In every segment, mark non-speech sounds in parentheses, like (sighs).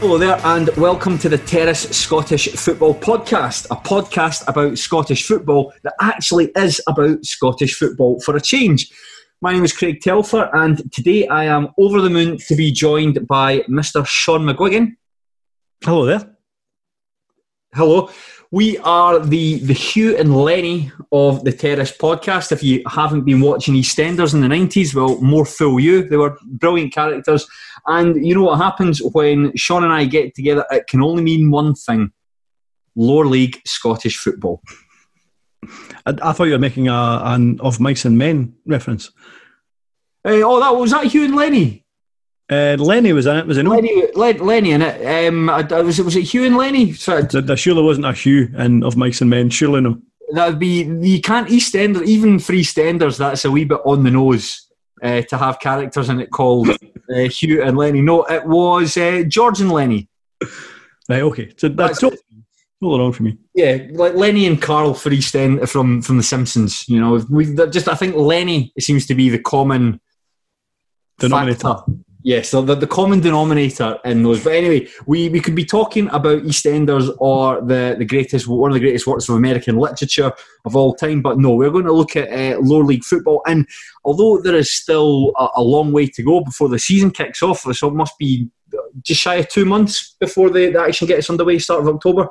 Hello there, and welcome to the Terrace Scottish Football Podcast, a podcast about Scottish football that actually is about Scottish football for a change. My name is Craig Telfer, and today I am over the moon to be joined by Mr. Shaughan McGuigan. Hello there. Hello. We are the, the Hugh and Lenny of the Terrace podcast. If you haven't been watching EastEnders in the 90s, well, more fool you. They were brilliant characters. And you know what happens when Shaughan and I get together? It can only mean one thing lower league Scottish football. I, I thought you were making a, an Of Mice and Men reference. Uh, oh, that was that Hugh and Lenny? Uh, Lenny was in it, was it not? Lenny, Len, Lenny in it. Um, I, I was, it was it Hugh and Lenny? So There, there surely wasn't a Hugh in Of Mice and Men, surely no. that would be you can't EastEnders even for EastEnders. That's a wee bit on the nose uh, to have characters in it called uh, Hugh and Lenny. No, it was uh, George and Lenny. Right, okay. So that's, That's- totally, totally wrong for me. Yeah, like Lenny and Carl for EastEnd from from The Simpsons. You know, we just I think Lenny seems to be the common Denominator. factor. Yes, so the, the common denominator in those. But anyway, we, we could be talking about EastEnders or the, the greatest one of the greatest works of American literature of all time. But no, we're going to look at uh, lower league football. And although there is still a, a long way to go before the season kicks off, so it must be just shy of two months before the, the action gets underway, start of October.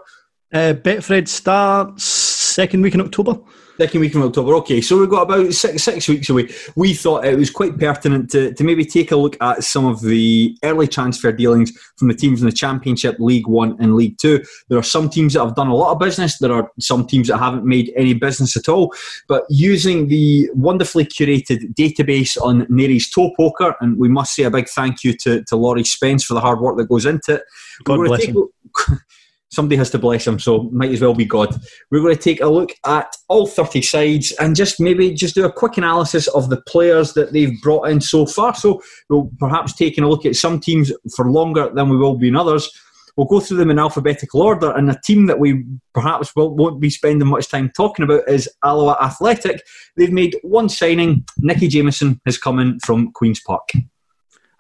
Uh, Betfred starts second week in October. Second week in October. Okay, so we've got about six six weeks away. We thought it was quite pertinent to, to maybe take a look at some of the early transfer dealings from the teams in the Championship, League One, and League Two. There are some teams that have done a lot of business. There are some teams that haven't made any business at all. But using the wonderfully curated database on Narey's Toepoker, and we must say a big thank you to, to Laurie Spence for the hard work that goes into it. God bless a- (laughs) somebody has to bless him, so might as well be God. We're going to take a look at all 30 sides and just maybe just do a quick analysis of the players that they've brought in so far. So we'll perhaps taking a look at some teams for longer than we will be in others. We'll go through them in alphabetical order, and a team that we perhaps won't be spending much time talking about is Alloa Athletic. They've made one signing. Nicky Jameson has come in from Queen's Park.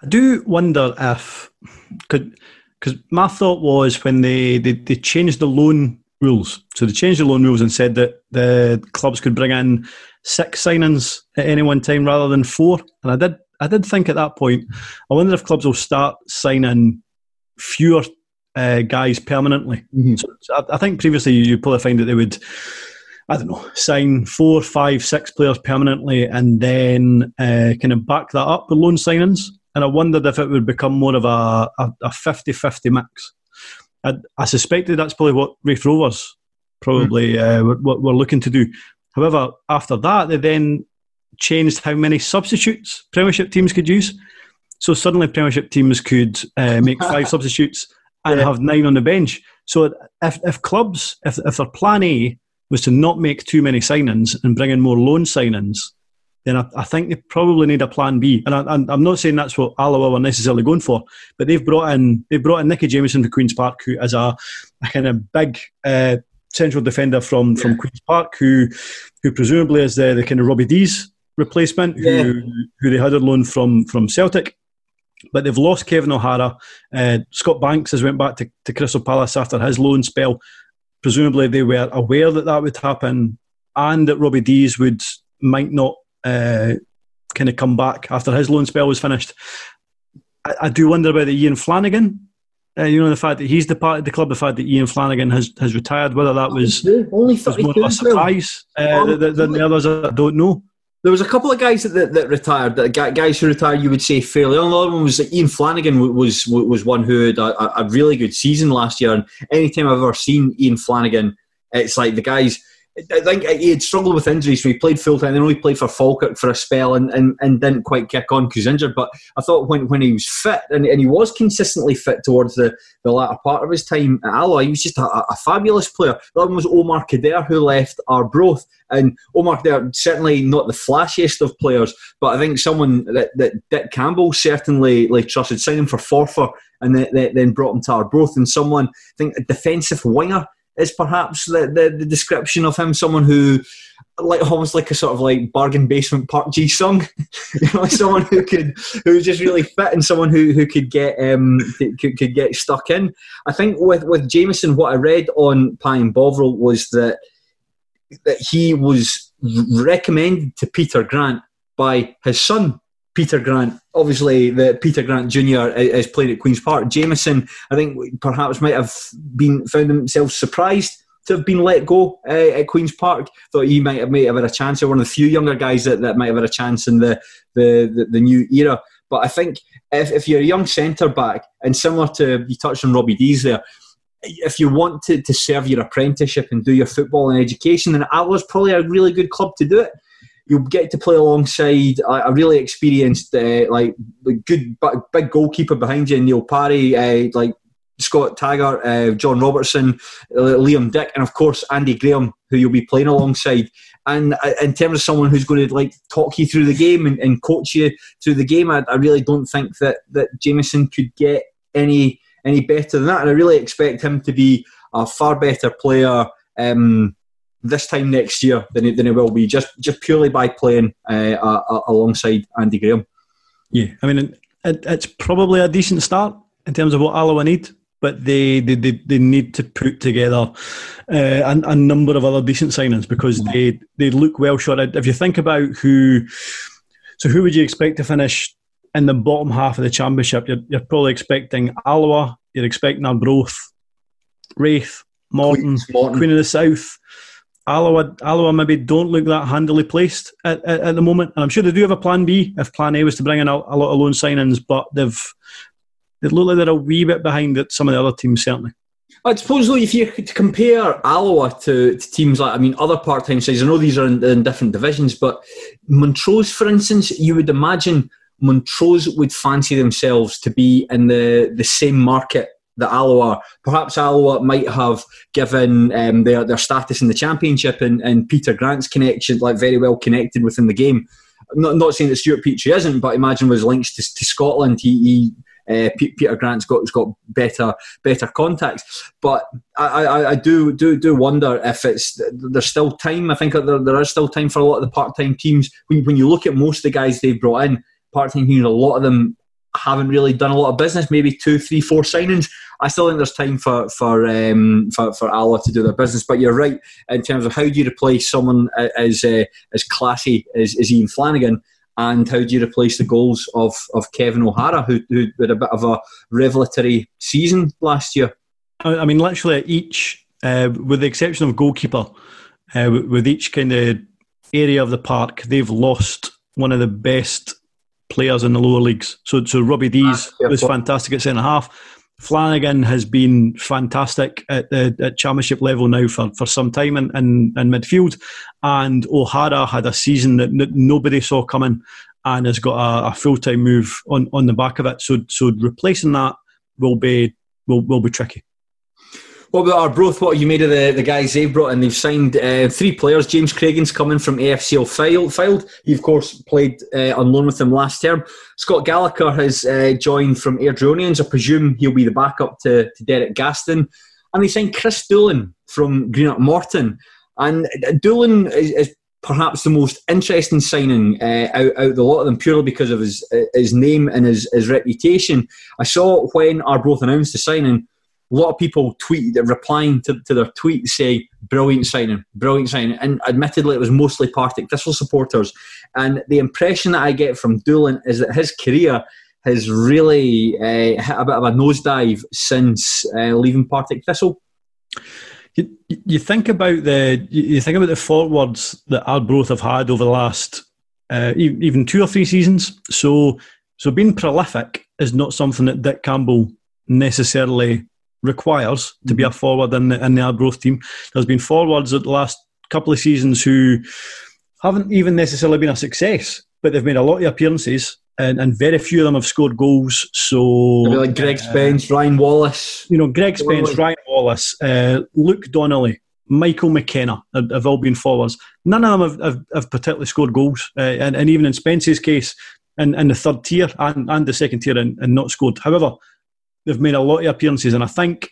I do wonder if could because my thought was when they, they they changed the loan rules. So they changed the loan rules and said that the clubs could bring in six signings at any one time rather than four. And I did I did think at that point, I wonder if clubs will start signing fewer uh, guys permanently. So, so I, I think previously you probably find that they would. I don't know, sign four, five, six players permanently and then uh, kind of back that up with loan signings. And I wondered if it would become more of a, a, 50-50 mix. I, I, suspected that's probably what Raith Rovers probably mm. uh, were, were looking to do. However, after that, they then changed how many substitutes Premiership teams could use. So suddenly, Premiership teams could uh, make five (laughs) substitutes and yeah. have nine on the bench. So if, if clubs, if, if their plan A was to not make too many signings and bring in more loan signings, then I, I think they probably need a plan B. And I, am not saying that's what Alloa were necessarily going for, but they've brought in they've brought in Nicky Jamieson from Queens Park, who is a, a kind of big uh, central defender from, yeah. from Queens Park, who who presumably is the, the kind of Robbie Deas replacement, yeah. who who they had on loan from from Celtic. But they've lost Kevin O'Hara. Uh, Scott Banks has went back to, to Crystal Palace after his loan spell. Presumably, they were aware that that would happen, and that Robbie Deas would might not uh, kind of come back after his loan spell was finished. I, I do wonder about the Iain Flannigan. Uh, you know the fact that he's departed the club, the fact that Iain Flannigan has, has retired. Whether that was, only was more of a surprise uh, than, than the others, I don't know. There was a couple of guys that, that, retired, that guys who retired, you would say fairly. Another one was Iain Flannigan was was one who had a, a really good season last year. And anytime I've ever seen Iain Flannigan, it's like the guys I think uh, he had struggled with injuries. So he played full time, then only played for Falkirk for a spell and, and, and didn't quite kick on because injured. But I thought when, when he was fit and, and he was consistently fit towards the, the latter part of his time at Alloa, he was just a, a fabulous player. The other one was Omar Kader who left Arbroath. And Omar Kader, certainly not the flashiest of players, but I think someone that, that Dick Campbell certainly like trusted, signing for Forfar and then, then brought him to Arbroath. And someone, I think, a defensive winger is perhaps the, the, the description of him, someone who like almost like a sort of like bargain basement Park Ji Sung, (laughs) you know, someone who could who was just really fit and someone who, who could get um could, could get stuck in. I think with with Jameson, what I read on Pie Bovril was that that he was recommended to Peter Grant by his son Peter Grant. Obviously, the Peter Grant Jr. is playing at Queens Park. Jameson, I think, perhaps might have been found himself surprised to have been let go uh, at Queens Park. Thought he might have, might have had a chance, or one of the few younger guys that, that might have had a chance in the, the, the, the new era. But I think if, if you're a young centre back, and similar to you touched on Robbie Deas there, if you want to, to serve your apprenticeship and do your football and education, then Alloa's probably a really good club to do it you'll get to play alongside a, a really experienced, uh, like good big goalkeeper behind you, Neil Parry, uh, like Scott Taggart, uh, John Robertson, uh, Liam Dick, and of course Andy Graham, who you'll be playing alongside. And uh, in terms of someone who's going to like talk you through the game and, and coach you through the game, I, I, really don't think that that Jamieson could get any any better than that. And I really expect him to be a far better player. Um, this time next year than it, than it will be, just just purely by playing uh, alongside Andy Graham. Yeah, I mean, it, it's probably a decent start in terms of what Alloa need, but they, they, they, they need to put together uh, a, a, number of other decent signings because they, they look well short. If you think about who, so who would you expect to finish in the bottom half of the championship? You're, you're probably expecting Alloa, you're expecting Arbroath, Raith, Morton, Morton, Queen of the South. Alloa, Alloa maybe don't look that handily placed at, at, at, the moment. And I'm sure they do have a plan B if plan A was to bring in a, a lot of loan signings, but they've they look like they're a wee bit behind at some of the other teams, certainly. I suppose though, if you could compare Alloa to, to teams like, I mean, other part-time sides, I know these are in, in, different divisions, but Montrose, for instance, you would imagine Montrose would fancy themselves to be in the, the same market that Alloa, perhaps Alloa might have given um, their, their status in the championship and, and Peter Grant's connection, like very well connected within the game. I'm not, not saying that Stuart Petrie isn't, but imagine was links to, to Scotland. He, he uh, Peter Grant's got has got better better contacts, but I, I, I, do do do wonder if it's there's still time. I think there, there is still time for a lot of the part time teams. When, when you look at most of the guys they've brought in, part time teams, a lot of them haven't really done a lot of business. Maybe two, three, four signings. I still think there's time for for um, for, for Alloa to do their business. But you're right in terms of how do you replace someone as uh, as classy as, as Iain Flannigan, and how do you replace the goals of, of Kevin O'Hara, who, who had a bit of a revelatory season last year. I mean, literally each, uh, with the exception of goalkeeper, uh, with each kind of area of the park, they've lost one of the best players in the lower leagues. So, so Robbie Deas Ah, was fantastic at centre half. Flannigan has been fantastic at the at championship level now for, for some time in, in, in midfield. And O'Hara had a season that n- nobody saw coming and has got a, a full time move on, on the back of it. So so replacing that will be will, will be tricky. What about Arbroath? What have you made of the, the guys they've brought in? They've signed uh, three players. James Craigen's coming from AFC Fylde. Fylde. He, of course, played uh, on loan with them last term. Scott Gallagher has uh, joined from Airdrieonians. I presume he'll be the backup to, to Derek Gaston. And they signed Chris Doolan from Greenock Morton. And uh, Doolan is, is perhaps the most interesting signing uh, out, out of the lot of them purely because of his uh, his name and his, his reputation. I saw when Arbroath announced the signing, a lot of people tweeted, replying to, to their tweets saying, brilliant signing, brilliant signing. And admittedly, it was mostly Partick Thistle supporters. And the impression that I get from Doolan is that his career has really uh, hit a bit of a nosedive since uh, leaving Partick Thistle. You, you think about the you think about the forwards that Arbroath have had over the last uh, even two or three seasons. So so being prolific is not something that Dick Campbell necessarily requires to be a forward in the, in the Arbroath team. There's been forwards at the last couple of seasons who haven't even necessarily been a success, but they've made a lot of appearances. And, and very few of them have scored goals. So, Maybe like Greg Spence, Ryan Wallace. you know, Greg Spence, Ryan Wallace, uh, Luke Donnelly, Michael McKenna have, have all been forwards. None of them have, have, have particularly scored goals, uh, and, and even in Spence's case, in, in the third tier and, and the second tier, and, and not scored. However, they've made a lot of appearances, and I think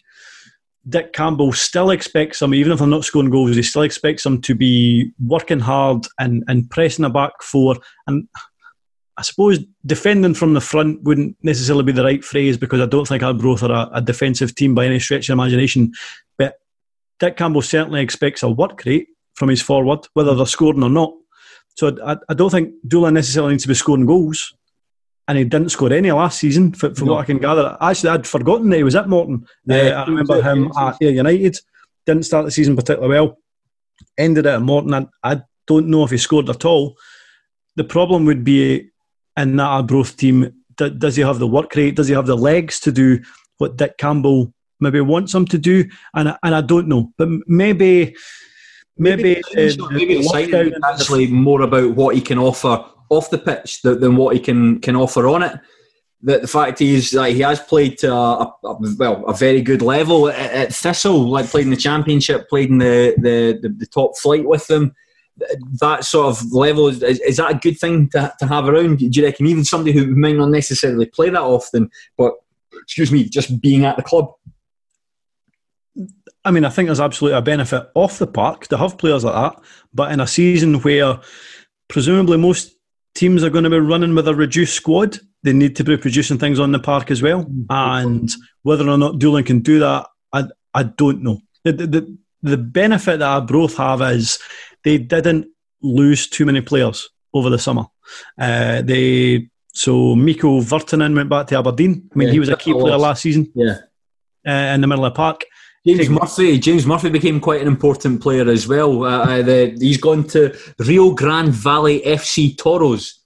Dick Campbell still expects them, even if they're not scoring goals, he still expects them to be working hard and, and pressing the back four. And I suppose defending from the front wouldn't necessarily be the right phrase because I don't think Arbroath are a, a defensive team by any stretch of imagination. But Dick Campbell certainly expects a work rate from his forward, whether they're scoring or not. So I, I don't think Doolan necessarily needs to be scoring goals. And he didn't score any last season, for, for No. what I can gather. Actually, I'd forgotten that he was at Morton. Yeah, Uh, I remember him at United. Didn't start the season particularly well. Ended it at Morton. I, I don't know if he scored at all. The problem would be in that Arbroath team, does he have the work rate? Does he have the legs to do what Dick Campbell maybe wants him to do? And I, and I don't know, but maybe maybe Maybe, uh, maybe the signing actually more about what he can offer off the pitch than, what he can, can offer on it. The, the fact is that he has played to a, a, a- well a very good level at, at Thistle, like played in the Championship, played in the, the, the, the top flight with them. That sort of level is, is that a good thing to, to have around? Do you reckon even somebody who might not necessarily play that often, but excuse me, just being at the club? I mean, I think there's absolutely a benefit off the park to have players like that. But in a season where presumably most teams are going to be running with a reduced squad, they need to be producing things on the park as well. And whether or not Doolan can do that, I, I don't know. The, the, the, benefit that Arbroath have is they didn't lose too many players over the summer. Uh, they so Miko Virtanen went back to Aberdeen. I mean, Yeah, he was a key player last season Yeah. uh, in the middle of the park. James Murphy. James Murphy became quite an important player as well. Uh, uh, the, he's gone to Rio Grande Valley FC Toros.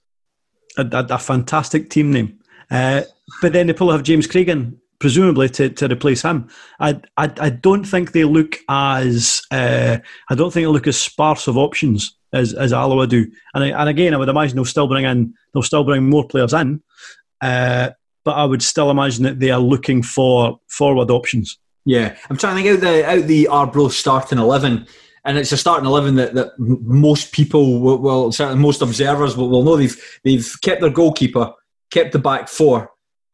a, a, a fantastic team name. Uh, but then they probably have James Craigen, presumably to, to replace him. I, I I don't think they look as uh, I don't think they look as sparse of options as as Alloa do. And I, and again, I would imagine they'll still bring in they'll still bring more players in. Uh, but I would still imagine that they are looking for forward options. Yeah, I'm trying to think out the out the Arbroath starting eleven, and it's a starting eleven that, that most people will, will certainly most observers will, will know they've they've kept their goalkeeper, kept the back four,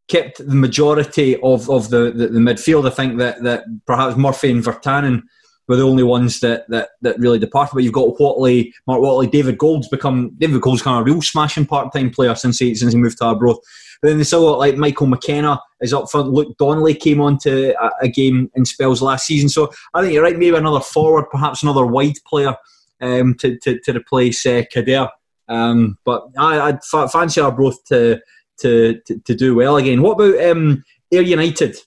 kept the majority of, of the, the, the midfield. I think that that perhaps Murphy and Virtanen were the only ones that, that, that really departed. But you've got Whatley, Mark Whatley, David Gold's become David Gold's kind of a real smashing part time player since he since he moved to Arbroath. Then they still got like Michael McKenna is up front. Luke Donnelly came on to a, a game in spells last season. So I think you're right. Maybe another forward, perhaps another wide player um, to, to, to replace uh, Kader. Um, but I, I'd fa- fancy Arbroath to, to, to, to do well again. What about um, Ayr United?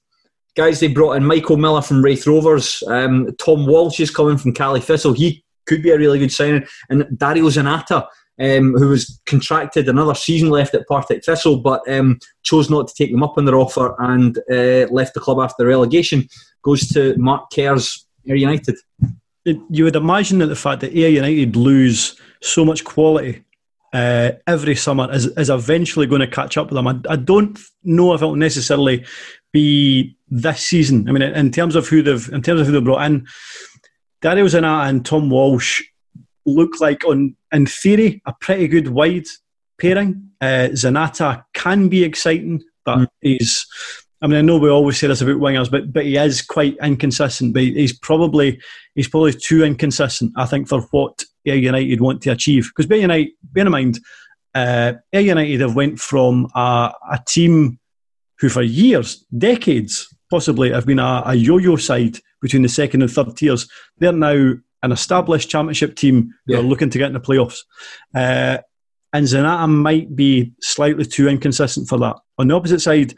Guys, they brought in Michael Miller from Raith Rovers. Um, Tom Walsh is coming from Caley Thistle. He could be a really good signing. And Dario Zanatta um, who was contracted another season left at Partick Thistle, but um, chose not to take them up on their offer and uh, left the club after the relegation, goes to Mark Kerr's Ayr United. You would imagine that the fact that Ayr United lose so much quality uh, every summer is, is eventually going to catch up with them. I, I don't know if it will necessarily be this season. I mean, in terms of who they've in terms of who they brought in, Dario Zanatta and Tom Walsh look like, on in theory, a pretty good wide pairing. Uh, Zanatta can be exciting, but mm. he's. I mean, I know we always say this about wingers, but but he is quite inconsistent. But he's probably he's probably too inconsistent. I think for what Ayr United want to achieve. Because bear, United, bear in mind, uh, Ayr United have went from a, a team who for years, decades, possibly have been a, a yo-yo side between the second and third tiers. They're now an established championship team yeah. are looking to get in the playoffs. Uh, and Zanatta might be slightly too inconsistent for that. On the opposite side,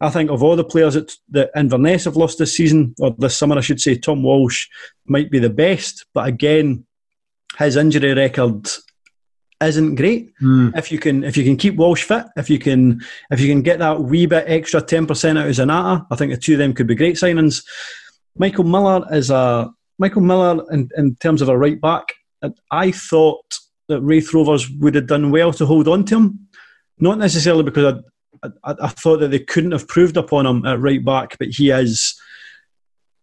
I think of all the players that, that Inverness have lost this season, or this summer, I should say, Tom Walsh might be the best. But again, his injury record isn't great. Mm. If you can if you can keep Walsh fit, if you can if you can get that wee bit extra ten percent out of Zanatta, I think the two of them could be great signings. Michael Miller is a Michael Miller in, in terms of a right back. I thought that Raith Rovers would have done well to hold on to him, not necessarily because I, I, I thought that they couldn't have proved upon him at right back, but he is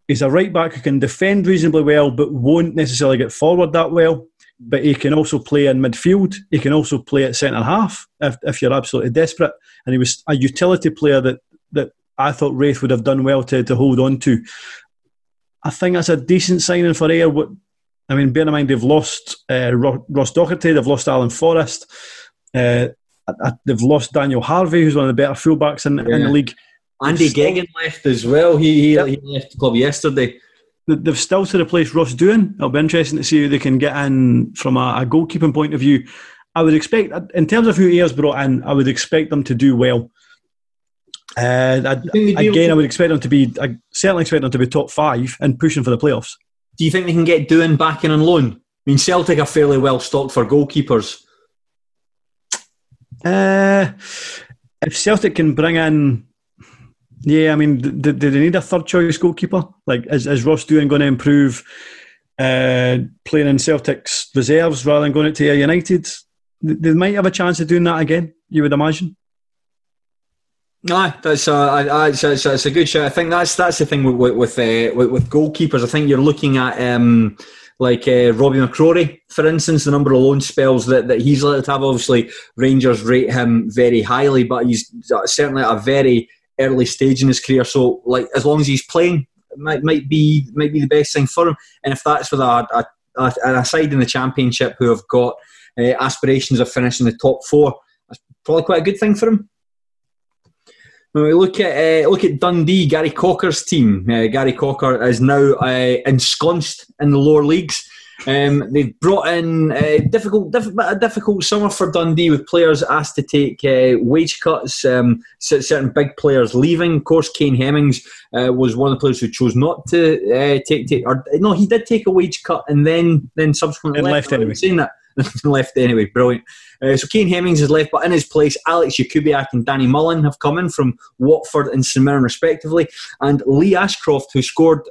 he's a right back who can defend reasonably well, but won't necessarily get forward that well. But he can also play in midfield. He can also play at centre half if, if you're absolutely desperate. And he was a utility player that, that I thought Raith would have done well to, to hold on to. I think that's a decent signing for Ayr. I mean, bear in mind they've lost uh, Ross Docherty, they've lost Alan Forrest, uh, they've lost Daniel Harvey, who's one of the better fullbacks in, yeah. in the league. Andy Geoghegan left as well. He he, yep. he left the club yesterday. They've still to replace Ross Doohan. It'll be interesting to see who they can get in from a, a goalkeeping point of view. I would expect, in terms of who Ayr's brought in, I would expect them to do well. Uh, again, I would expect them to be. I certainly expect them to be top five and pushing for the playoffs. Do you think they can get Doohan back in on loan? I mean, Celtic are fairly well stocked for goalkeepers. Uh, if Celtic can bring in yeah, I mean, do, do they need a third choice goalkeeper? Like, is, is Ross Doohan going to improve uh, playing in Celtic's reserves rather than going out to Ayr United? They might have a chance of doing that again, you would imagine. No, that's a, it's, a, it's a good show. I think that's that's the thing with with uh, with, with, goalkeepers. I think you're looking at um, like uh, Robbie McCrorie, for instance, the number of loan spells that, that he's let have. Obviously, Rangers rate him very highly, but he's certainly at a very early stage in his career. So, like, as long as he's playing, might might be might be the best thing for him. And if that's with a, a, a side in the championship who have got uh, aspirations of finishing the top four, that's probably quite a good thing for him. When we look at uh, look at Dundee, Gary Cocker's team. Uh, Gary Cocker is now uh, ensconced in the lower leagues. Um, they've brought in a uh, difficult, diff- a difficult summer for Dundee with players asked to take uh, wage cuts. Um, certain big players leaving. Of course, Kane Hemmings uh, was one of the players who chose not to uh, take, take. Or no, he did take a wage cut and then then subsequently and left, left anyway. Saying that. (laughs) left anyway, brilliant. Uh, so Kane Hemmings has left, but in his place, Alex Jakubiak and Danny Mullen have come in from Watford and St Mirren respectively, and Lee Ashcroft, who scored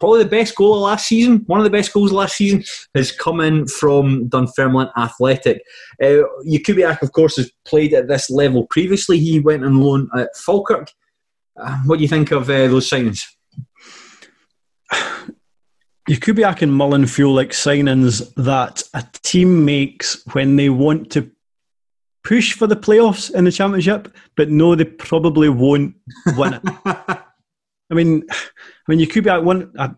probably the best goal of last season, one of the best goals of last season, has come in from Dunfermline Athletic. Uh, Jakubiak, of course, has played at this level previously. He went on loan at Falkirk. Uh, what do you think of uh, those signings? (sighs) (sighs) (sighs) Jakubiak and Mullen feel like signings that a team makes when they want to push for the playoffs in the championship, but no, they probably won't win it. (laughs) I mean, I mean, Jakubiak one. Uh,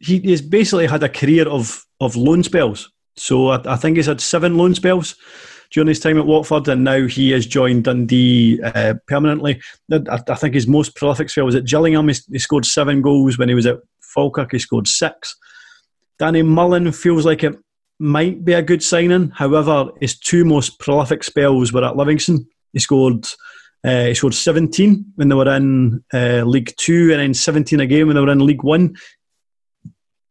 he has basically had a career of of loan spells. So I, I, think he's had seven loan spells during his time at Watford, and now he has joined Dundee uh, permanently. I, I, think his most prolific spell was at Gillingham. He, he, scored seven goals when he was at Falkirk. He scored six. Danny Mullen feels like it might be a good signing. However, his two most prolific spells were at Livingston. He scored uh, he scored 17 when they were in uh, League Two and then 17 again when they were in League One.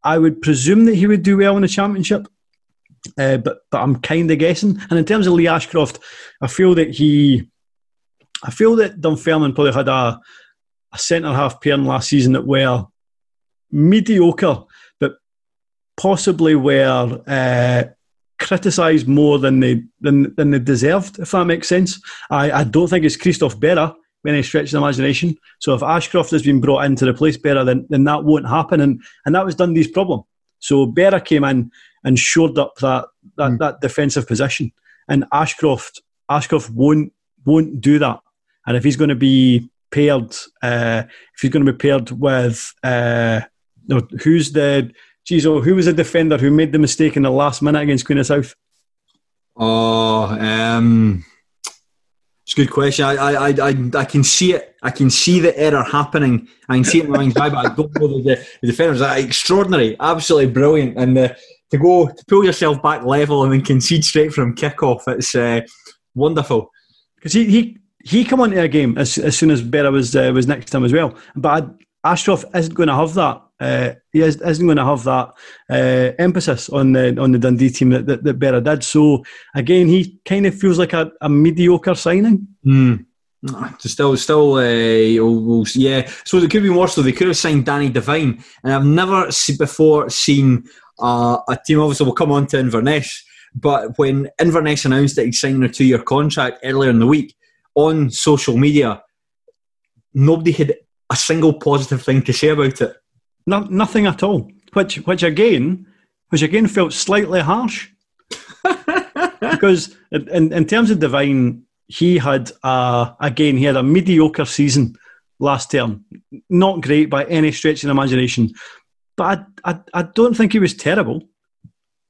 I would presume that he would do well in the Championship. Uh, but but I'm kind of guessing. And in terms of Lee Ashcroft, I feel that he, I feel that Dunfermline probably had a, a centre half pairing last season that were mediocre, but possibly were uh, criticised more than they than than they deserved. If that makes sense, I, I don't think it's Christophe Berra when he stretches the imagination. So if Ashcroft has been brought in to replace Berra, then then that won't happen, and and that was Dundee's problem. So Berra came in and shored up that that, mm. that defensive position, and Ashcroft Ashcroft won't won't do that. And if he's going to be paired, uh, if he's going to be paired with, uh, who's the geez, oh, who was the defender who made the mistake in the last minute against Queen of South? Oh, um, it's a good question. I, I, I, I can see it. I can see the error happening. I can see it in my mind's eye, but I don't know the, the defenders are extraordinary, absolutely brilliant, and the, to go to pull yourself back level and then concede straight from kickoff, it's uh, wonderful. Because he, he he come onto a game as, as soon as Berra was uh, was next to him as well. But Ashcroft isn't going to have that. Uh, he is, not going to have that uh, emphasis on the on the Dundee team that, that, that Berra did. So again, he kind of feels like a, a mediocre signing. Mm. Still, still, uh, yeah. So it could be worse. Though they could have signed Danny Devine, and I've never see, before seen a team. Obviously, we'll come on to Inverness, but when Inverness announced that he'd signed a two-year contract earlier in the week on social media, nobody had a single positive thing to say about it. No, nothing at all. Which, which again, which again felt slightly harsh. (laughs) because in, in terms of Devine, he had a, again he had a mediocre season last term. Not great by any stretch of the imagination, but I, I, I don't think he was terrible.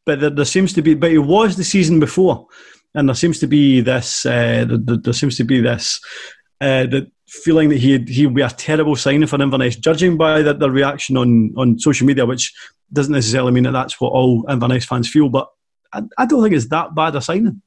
But there, there, seems to be, but he was the season before, and there seems to be this. Uh, there, there, seems to be this. Uh, the feeling that he he would be a terrible signing for Inverness, judging by the, the reaction on, on social media, which doesn't necessarily mean that that's what all Inverness fans feel. But I, I don't think it's that bad a signing.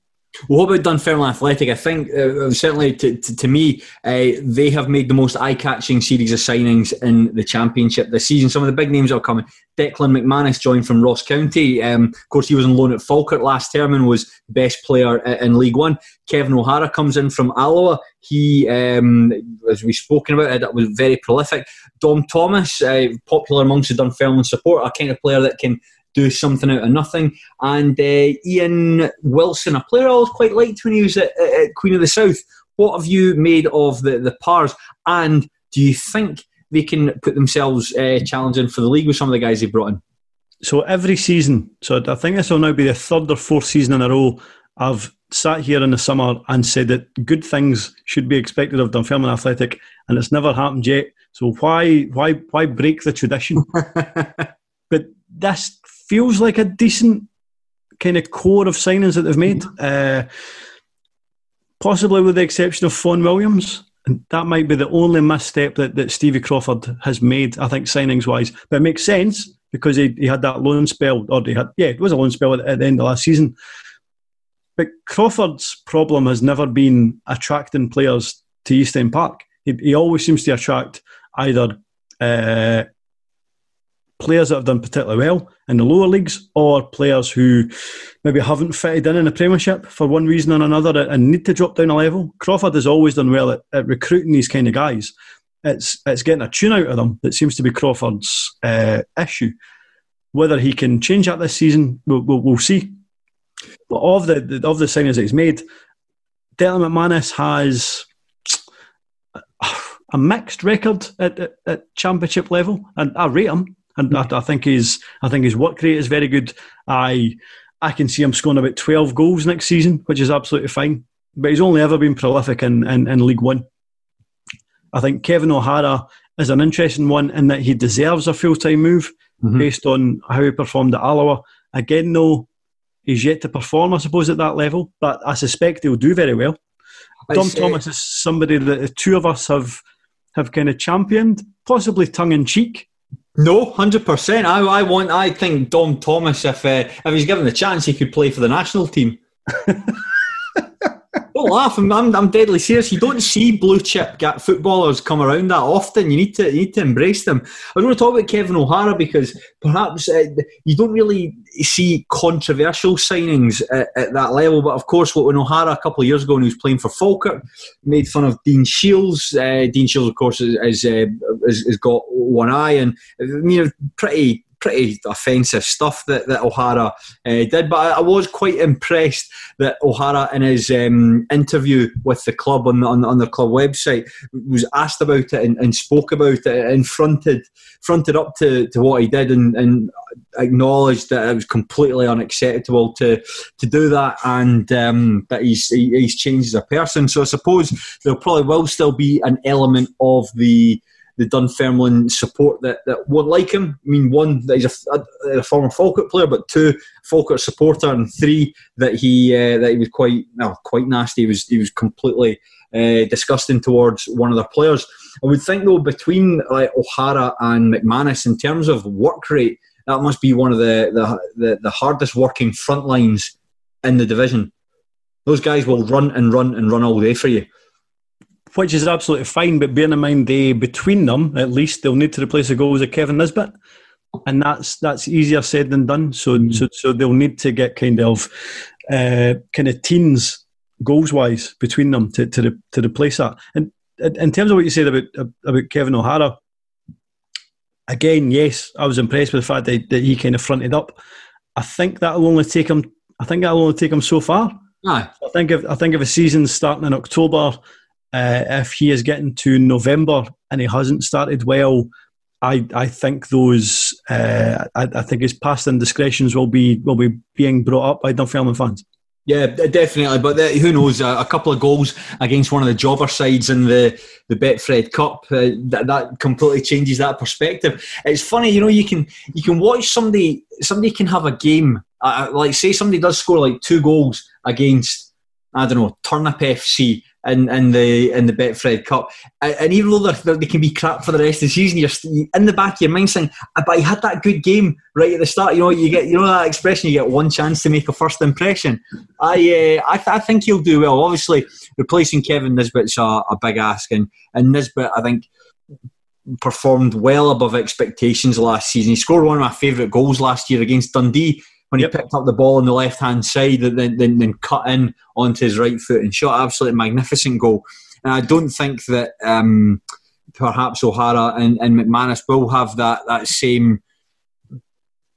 Well, what about Dunfermline Athletic? I think uh, certainly to, to, to me, uh, they have made the most eye-catching series of signings in the Championship this season. Some of the big names are coming. Declan McManus joined from Ross County. Um, of course, he was on loan at Falkirk last term and was best player in League One. Kevin O'Hara comes in from Alloa. He, um, as we've spoken about, that was very prolific. Dom Thomas, uh, popular amongst the Dunfermline support, a kind of player that can do something out of nothing. And uh, Ian Wilson, a player I always quite liked when he was at, at, Queen of the South. What have you made of the, the pars? And do you think they can put themselves uh, challenging for the league with some of the guys they brought in? So every season, so I think this will now be the third or fourth season in a row. I've sat here in the summer and said that good things should be expected of Dunfermline Athletic, and it's never happened yet. So why why why break the tradition? (laughs) but this feels like a decent kind of core of signings that they've made. Uh, possibly with the exception of Fon Williams. And that might be the only misstep that, that Stevie Crawford has made, I think, signings wise. But it makes sense because he, he had that loan spell, or he had, yeah, it was a loan spell at, at the end of last season. But Crawford's problem has never been attracting players to East End Park. He, he always seems to attract either uh, players that have done particularly well in the lower leagues or players who maybe haven't fitted in in the Premiership for one reason or another and need to drop down a level. Crawford has always done well at, at recruiting these kind of guys. It's it's getting a tune out of them that seems to be Crawford's uh, issue. Whether he can change that this season, we'll, we'll, we'll see. But of the, the of the signings that he's made, Declan McManus has a mixed record at, at, at championship level, and I rate him. And I, I, think his I think his work rate is very good. I I can see him scoring about twelve goals next season, which is absolutely fine. But he's only ever been prolific in, in, in League One. I think Kevin O'Hara is an interesting one in that he deserves a full time move mm-hmm. based on how he performed at Alloa. Again, though, he's yet to perform, I suppose, at that level, but I suspect he'll do very well. Dom Thomas is somebody that the two of us have have kind of championed, possibly tongue in cheek, no, hundred percent. I, I want. I think Dom Thomas, if uh, if he's given the chance, he could play for the national team. (laughs) don't laugh. I'm, I'm, I'm deadly serious. You don't see blue chip footballers come around that often. You need to you need to embrace them. I want to talk about Kevin O'Hara because perhaps uh, you don't really see controversial signings at, at, that level. But of course, what when O'Hara a couple of years ago when he was playing for Falkirk made fun of Dean Shields. Uh, Dean Shields, of course, has, uh, has, has got one eye and you know pretty pretty offensive stuff that, that O'Hara uh, did. But I, I, was quite impressed that O'Hara, in his um, interview with the club on, on, on the club website, was asked about it and, and, spoke about it and fronted fronted up to, to what he did and, and acknowledged that it was completely unacceptable to to do that and um, that he's he's changed as a person. So I suppose there probably will still be an element of the the Dunfermline support that, that won't like him. I mean, one, that he's a, a former Falkirk player, but two, Falkirk supporter, and three, that he uh, that he was quite well, quite nasty. He was he was completely uh, disgusting towards one of the players. I would think though, between like O'Hara and McManus, in terms of work rate, that must be one of the the, the, the hardest working front lines in the division. Those guys will run and run and run all day for you which is absolutely fine. But bearing in mind, they between them at least they'll need to replace the goals of Kevin Nisbet, and that's that's easier said than done. So mm. so, so they'll need to get kind of uh, kind of teens goals wise between them to to, to replace that. And in terms of what you said about about Kevin O'Hara, again, yes, I was impressed with the fact that, that he kind of fronted up. I think that'll only take him. I think that'll only take him so far. Aye. I think if I think if a season's starting in October uh, if he is getting to November and he hasn't started well, I, I think those uh, I, I, think his past indiscretions will be will be being brought up by Dunfermline fans. Yeah, definitely. But who knows? A, a, couple of goals against one of the jobber sides in the the Betfred Cup uh, that, that completely changes that perspective. It's funny, you know. You can you can watch somebody somebody can have a game uh, like say somebody does score like two goals against I don't know Turnip FC in, in the in the Betfred Cup. And even though they can be crap for the rest of the season, you're in the back of your mind saying, ah, "But he had that good game right at the start." You know, you get you know that expression, you get one chance to make a first impression. I uh, I, th- I think he'll do well. Obviously, replacing Kevin Nisbet's a, a big ask, and and Nisbet, I think performed well above expectations last season. He scored one of my favourite goals last year against Dundee when he yep. picked up the ball on the left hand side and then, then, then, cut in onto his right foot and shot absolutely magnificent goal. And I don't think that um, perhaps O'Hara and, and McManus will have that, that same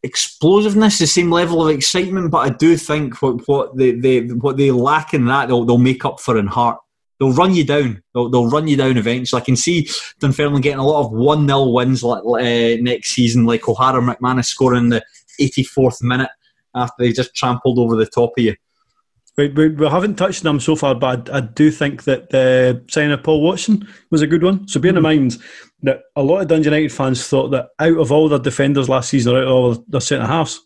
explosiveness, the same level of excitement. But I do think what, what they, they what they lack in that they'll, they'll make up for in heart. They'll run you down. They'll, they'll run you down eventually. I can see Dunfermline getting a lot of 1 0 wins uh, next season, like O'Hara McManus scoring the 84th minute after they just trampled over the top of you. We, we, we haven't touched them so far, but I, I do think that the signing of Paul Watson was a good one. So bear mm. in mind that a lot of Dundee United fans thought that out of all their defenders last season, or out of all their centre halves,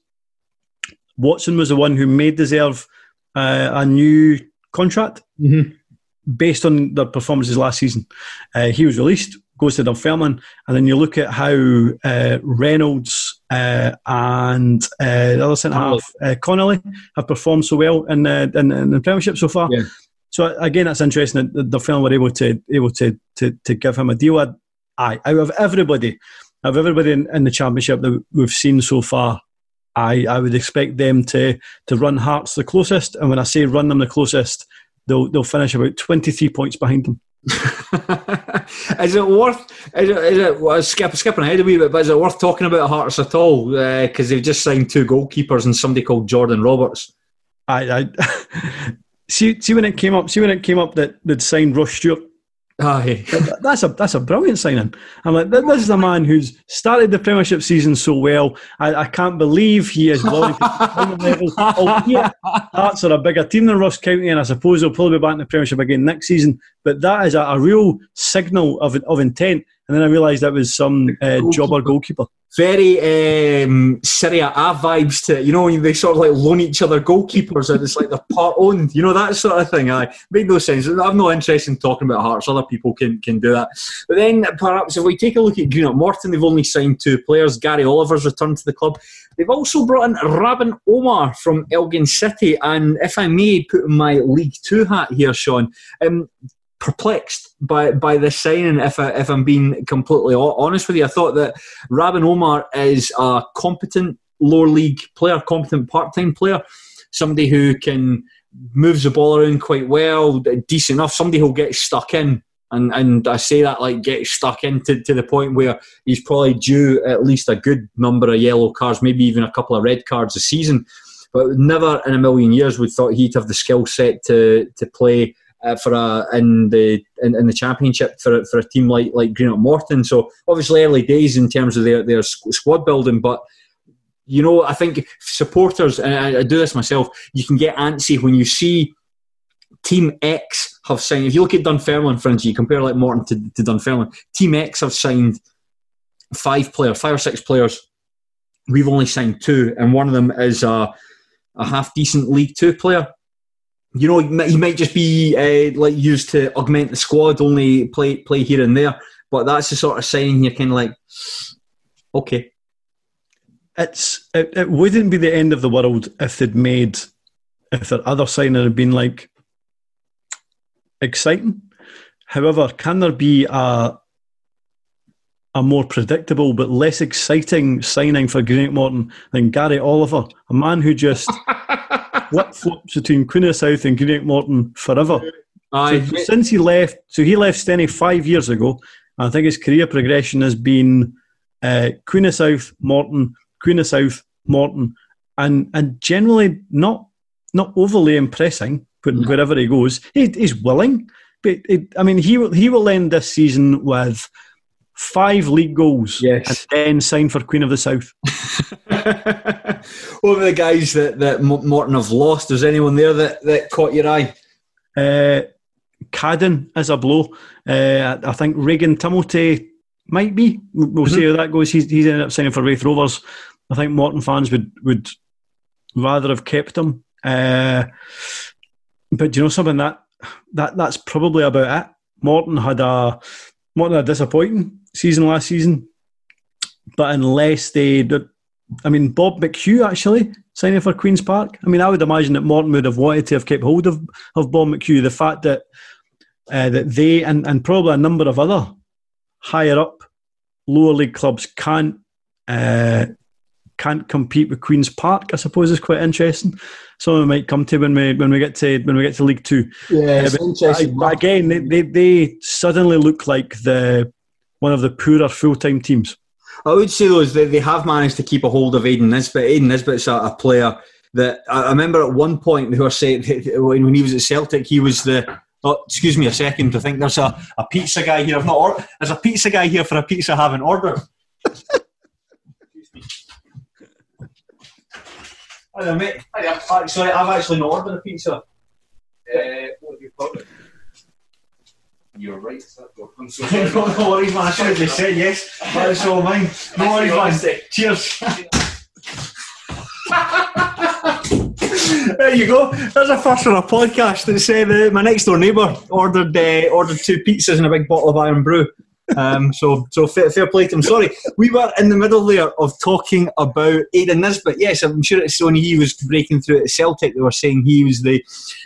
Watson was the one who may deserve uh, a new contract mm-hmm. based on their performances last season. Uh, he was released, goes to Dunfermline, and then you look at how uh, Reynolds uh, and uh, the other centre half, uh, Connolly, have performed so well in, uh, in, in, the Premiership so far. Yeah. So again, that's interesting that the film were able to able to to, to give him a deal. Aye, out of everybody, out of everybody in, in the Championship that we've seen so far, I, I would expect them to to run Hearts the closest. And when I say run them the closest, they'll they'll finish about twenty three points behind them. (laughs) is it worth? Is it? Is it well, skip, skipping ahead a wee bit, but is it worth talking about Hearts at all? Because uh, they've just signed two goalkeepers and somebody called Jordan Roberts. I, I (laughs) see. See when it came up. See when it came up that they'd signed Ross Stewart. Aye. that's a that's a brilliant signing. I'm like, this is a man who's started the Premiership season so well. I, I can't believe he is going to level. Albeit Hearts are a bigger team than Ross County, and I suppose they'll probably be back in the Premiership again next season. But that is a, a real signal of of intent. And then I realised that was some uh, jobber goalkeeper. Very um, Serie A vibes to it. You know, they sort of like loan each other goalkeepers and it's like they're part owned, you know, that sort of thing. I made no sense. I've no interest in talking about Hearts. Other people can, can do that. But then perhaps if we take a look at Greenock Morton, they've only signed two players. Gary Oliver's returned to the club. They've also brought in Rabin Omar from Elgin City. And if I may put my League Two hat here, Shaughan, um, perplexed by by this signing. If I, if I'm being completely honest with you, I thought that Rabin Omar is a competent lower league player, competent part time player, somebody who can moves the ball around quite well, decent enough. Somebody who'll get stuck in. And, and I say that like get stuck into to the point where he's probably due at least a good number of yellow cards, maybe even a couple of red cards a season. But never in a million years would thought he'd have the skill set to to play uh, for a in the in, in, the championship for for a team like like Greenock Morton. So obviously early days in terms of their their squad building, but you know I think supporters and I, do this myself. You can get antsy when you see Team X have signed. If you look at Dunfermline, for instance, you compare like Morton to, to Dunfermline. Team X have signed five players, five or six players. We've only signed two, and one of them is a, a half decent League Two player you know, he might just be uh, like used to augment the squad, only play play here and there. But that's the sort of sign you're kind of like, okay. It's it, it wouldn't be the end of the world if they'd made if their other signing had been like exciting. However, can there be a a more predictable but less exciting signing for Greenock Morton than Gary Oliver, a man who just (laughs) flip flops between Queen of South and Greenock Morton forever. Aye. So since he left, so he left Steny five years ago. I think his career progression has been uh, Queen of South, Morton, Queen of South, Morton, and and generally not not overly impressing. No. wherever he goes, he, he's willing. But it, I mean, he will he will end this season with five league goals, yes. and then sign for Queen of the South. (laughs) what were the guys that, that Morton have lost? Is anyone there that, that caught your eye? Uh, Cadden as a blow. Uh, I think Reghan Tumilty might be. We'll mm-hmm. see how that goes. He's, he's ended up signing for Raith Rovers. I think Morton fans would, would rather have kept him. Uh, but you know something that that that's probably about it. Morton had a Morton had a disappointing season last season. But unless they, I mean, Bob McHugh actually signing for Queen's Park. I mean, I would imagine that Morton would have wanted to have kept hold of, of Bob McHugh. The fact that uh, that they and, and probably a number of other higher up lower league clubs can't uh, can't compete with Queen's Park. I suppose is quite interesting. Some of them might come to when we when we get to when we get to League Two. Yeah, uh, but, again, they, they, they suddenly look like the one of the poorer full time teams. I would say though is that they have managed to keep a hold of Aidan Nisbet. Aidan Nisbet's a, a player that I remember at one point they were saying (laughs) when he was at Celtic he was the Oh, excuse me a second. I think there's a, a pizza guy here. I've not or- there's a pizza guy here for a pizza I haven't ordered. (laughs) Hi mate. Hi Sorry, I've actually not ordered a pizza. Uh, what have you got? You're right. I'm sorry. no, no worries, man. I should have just said yes. That's all mine. No worries, man. Cheers. (laughs) there you go. There's a first for a podcast that said uh, my next door neighbour ordered uh, ordered two pizzas and a big bottle of Irn-Bru. Um, so, so fair, fair play to him. Sorry, we were in the middle there of talking about Aidan Nisbet. Yes, I'm sure it's when he was breaking through at Celtic. They were saying he was the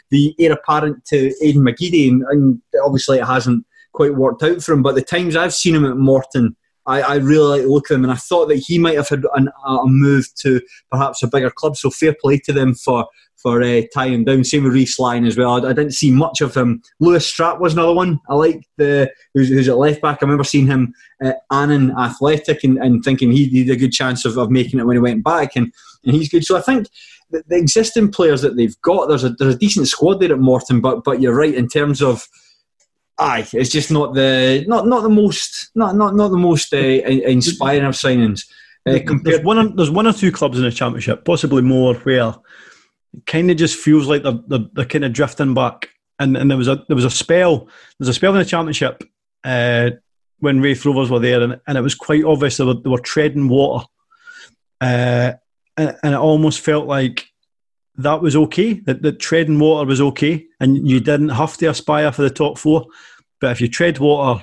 the heir apparent to Aidan McGeady, and, and obviously it hasn't quite worked out for him. But the times I've seen him at Morton, I, I, really like the look of him, and I thought that he might have had an, a move to perhaps a bigger club. So fair play to them for for uh, tying down. Same with Reece Lyon as well. I, I, didn't see much of him. Lewis Strapp was another one. I like the who's, who's, at left back. I remember seeing him at Annan Athletic and, and thinking he had a good chance of, of making it when he went back, and, and he's good. So I think the, the existing players that they've got, there's a there's a decent squad there at Morton. But but you're right in terms of aye, it's just not the not not the most not not not the most uh, inspiring of signings. Uh, there's one or, there's one or two clubs in the championship, possibly more, where it kind of just feels like they're, they're, they're, kind of drifting back. And and there was a there was a spell there's a spell in the championship uh, when Raith Rovers were there, and, and it was quite obvious they were, they were treading water. Uh, and, and it almost felt like that was okay, that, that treading water was okay, and you didn't have to aspire for the top four. But if you tread water,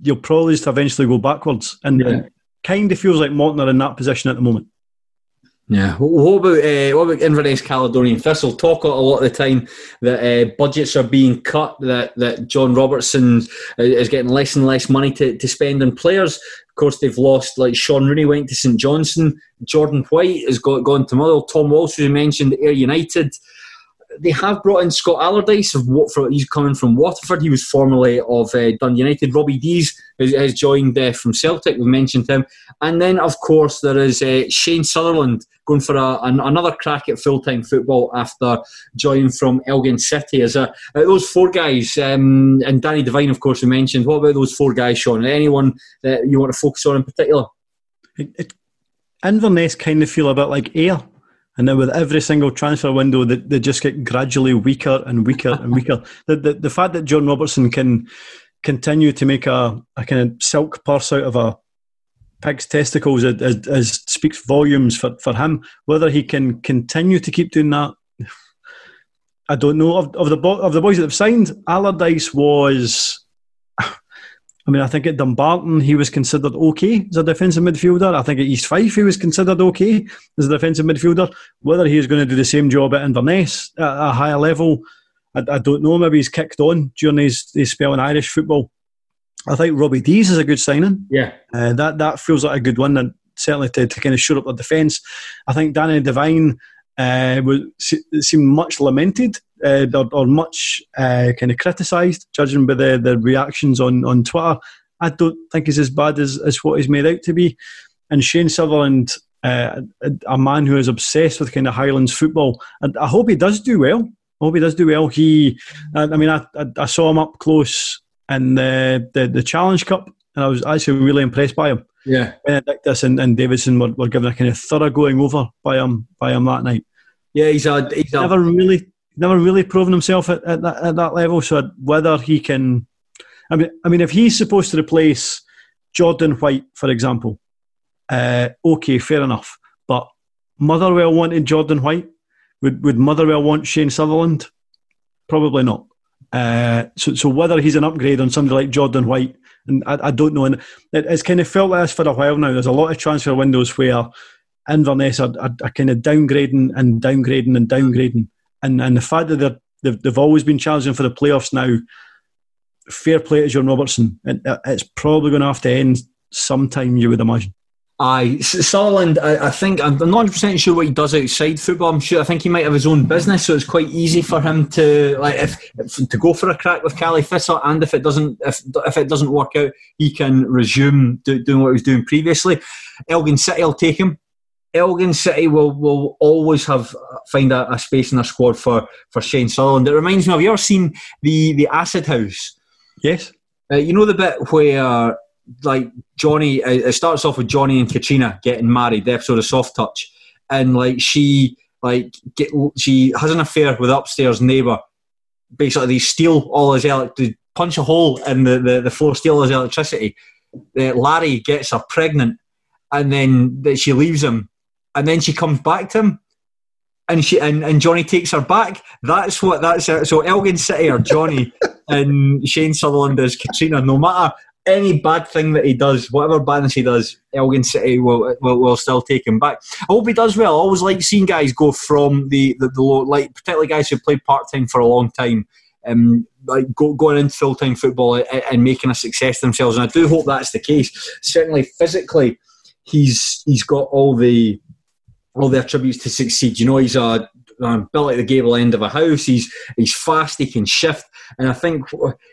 you'll probably just eventually go backwards. And Yeah. it kind of feels like Morton are in that position at the moment. Yeah. What about uh, what about Inverness Caledonian Thistle? Talk a lot of the time that uh, budgets are being cut, that that John Robertson is getting less and less money to, to spend on players. Of course, they've lost like Sean Rooney went to St Johnstone, Jordan White has got gone to Motherwell, Tom Walsh, who you mentioned, Ayr United. They have brought in Scott Allardyce of Watford. He's coming from Waterford. He was formerly of uh, Dun United. Robbie Deas has, has joined uh, from Celtic. We mentioned him, and then of course there is uh, Shane Sutherland going for a, an, another crack at full time football after joining from Elgin City. As a uh, those four guys, um, and Danny Devine, of course, we mentioned. What about those four guys, Shaughan? Anyone that you want to focus on in particular? It, it, Inverness kind of feel a bit like Ayr. And then with every single transfer window, they, they just get gradually weaker and weaker and (laughs) weaker. The, the the fact that John Robertson can continue to make a, a kind of silk purse out of a pig's testicles is, is, is speaks volumes for, for him. Whether he can continue to keep doing that, (sighs) I don't know. Of, of the bo- of the boys that have signed, Allardyce was. I mean, I think at Dumbarton he was considered okay as a defensive midfielder. I think at East Fife he was considered okay as a defensive midfielder. Whether he's going to do the same job at Inverness at a higher level, I, I don't know. Maybe he's kicked on during his, his spell in Irish football. I think Robbie Deas is a good signing. Yeah, Uh, that that feels like a good one, and certainly to, to kind of shore up the defence. I think Danny Devine uh, was seemed much lamented uh, or, or much uh, kind of criticised, judging by the, the reactions on, on Twitter. I don't think he's as bad as, as what he's made out to be. And Shane Sutherland, uh, a, a man who is obsessed with kind of Highlands football, and I hope he does do well. I hope he does do well. He, I, I mean, I, I, I saw him up close in the, the, the Challenge Cup, and I was actually really impressed by him. yeah, Benedictus and, and Davidson were, were given a kind of thorough going over by him by him that night. yeah. He's a he's a Never really, never really proven himself at, at, that, at that level. So whether he can, I mean, I mean, if he's supposed to replace Jordan White, for example, uh, okay, fair enough. But Motherwell wanted Jordan White. Would would Motherwell want Shane Sutherland? Probably not. Uh, so, so whether he's an upgrade on somebody like Jordan White, and I, I don't know. And it, it's kind of felt like this for a while now. There's a lot of transfer windows where Inverness are, are, are kind of downgrading and downgrading and downgrading, and and the fact that they're, they've they've always been challenging for the playoffs now. Fair play to John Robertson. It, uh, it's probably going to have to end sometime. You would imagine. Aye, Sutherland. I, I think I'm not 100 percent sure what he does outside football. I'm sure. I think he might have his own business, so it's quite easy for him to like if, if to go for a crack with Caley Thistle. And if it doesn't, if if it doesn't work out, he can resume do, doing what he was doing previously. Elgin City will take him. Elgin City will will always have find a, a space in their squad for for Shane Sutherland. It reminds me. Have you ever seen the the Acid House? Yes. Uh, you know the bit where like Johnny, uh, it starts off with Johnny and Katrina getting married, the episode of Soft Touch, and like she like get she has an affair with upstairs neighbour. Basically, they steal all his elec- they punch a hole in the, the, the floor, steal his electricity. Uh, Larry gets her pregnant, and then that she leaves him, and then she comes back to him. And she and, and Johnny takes her back. That's what that's it. so. Elgin City or Johnny (laughs) and Shane Sutherland is Katrina. No matter any bad thing that he does, whatever badness he does, Elgin City will, will will still take him back. I hope he does well. I always like seeing guys go from the the, the low, like particularly guys who played part time for a long time, um, like go, going into full time football and, and making a success themselves. And I do hope that's the case. Certainly physically, he's he's got all the all the attributes to succeed. You know, he's a um, built like the gable end of a house. He's he's fast. He can shift, and I think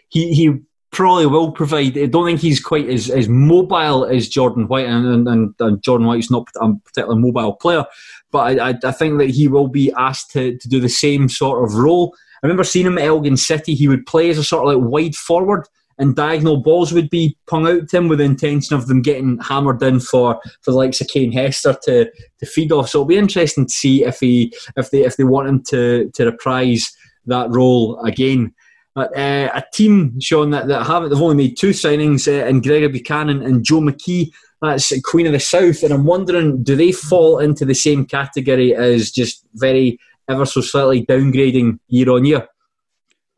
he he probably will provide. I don't think he's quite as, as mobile as Jordan White, and, and, and Jordan White's not a particularly mobile player, but I, I, I think that he will be asked to, to do the same sort of role. I remember seeing him at Elgin City. He would play as a sort of like wide forward, and diagonal balls would be pung out to him with the intention of them getting hammered in for, for the likes of Kane Hester to, to feed off. So it'll be interesting to see if he if they if they want him to to reprise that role again. But uh, a team, Shaughan, that, that haven't, they've only made two signings uh, in Gregor Buchanan and Joe McKee. That's Queen of the South. And I'm wondering, do they fall into the same category as just very, ever so slightly downgrading year on year?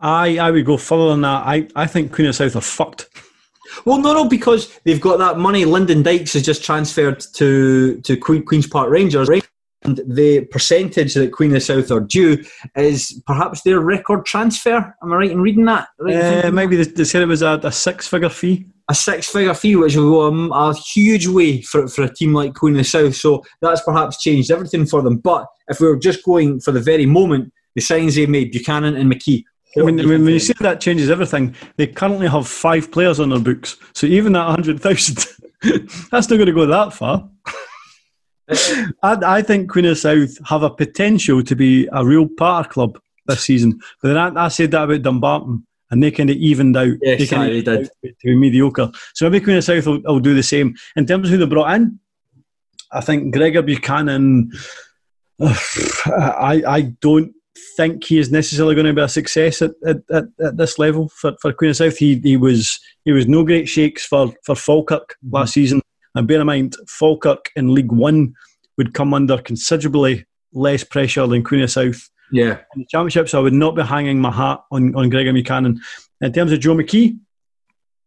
I, I would go further than that. I, I think Queen of the South are fucked. Well, no, no, because they've got that money. Lyndon Dykes has just transferred to to Queen, Queens Park Rangers, right? And the percentage that Queen of the South are due is perhaps their record transfer. Am I right in reading that? Right uh, maybe they, they said it was a, a six-figure fee. A six-figure fee, which will go a, a, huge way for for a team like Queen of the South. So that's perhaps changed everything for them. But if we were just going for the very moment, the signs they made, Buchanan and McKee, I mean, when you say that changes everything, they currently have five players on their books. So even that 100,000, (laughs) that's not going to go that far. (laughs) I, I, think Queen of South have a potential to be a real parter club this season. But then I, I said that about Dumbarton, and they kind of evened out. Yes, they kind of did. To be mediocre. So maybe Queen of South will, will, do the same. In terms of who they brought in, I think Gregor Buchanan, uh, (sighs) I, I don't think he is necessarily going to be a success at, at, at, at, this level for, for Queen of South. He, he was he was no great shakes for, for Falkirk mm-hmm. last season. And bear in mind, Falkirk in League One would come under considerably less pressure than Queen of South. Yeah. In the championships, I would not be hanging my hat on, on Gregor Buchanan. In terms of Joe McKee,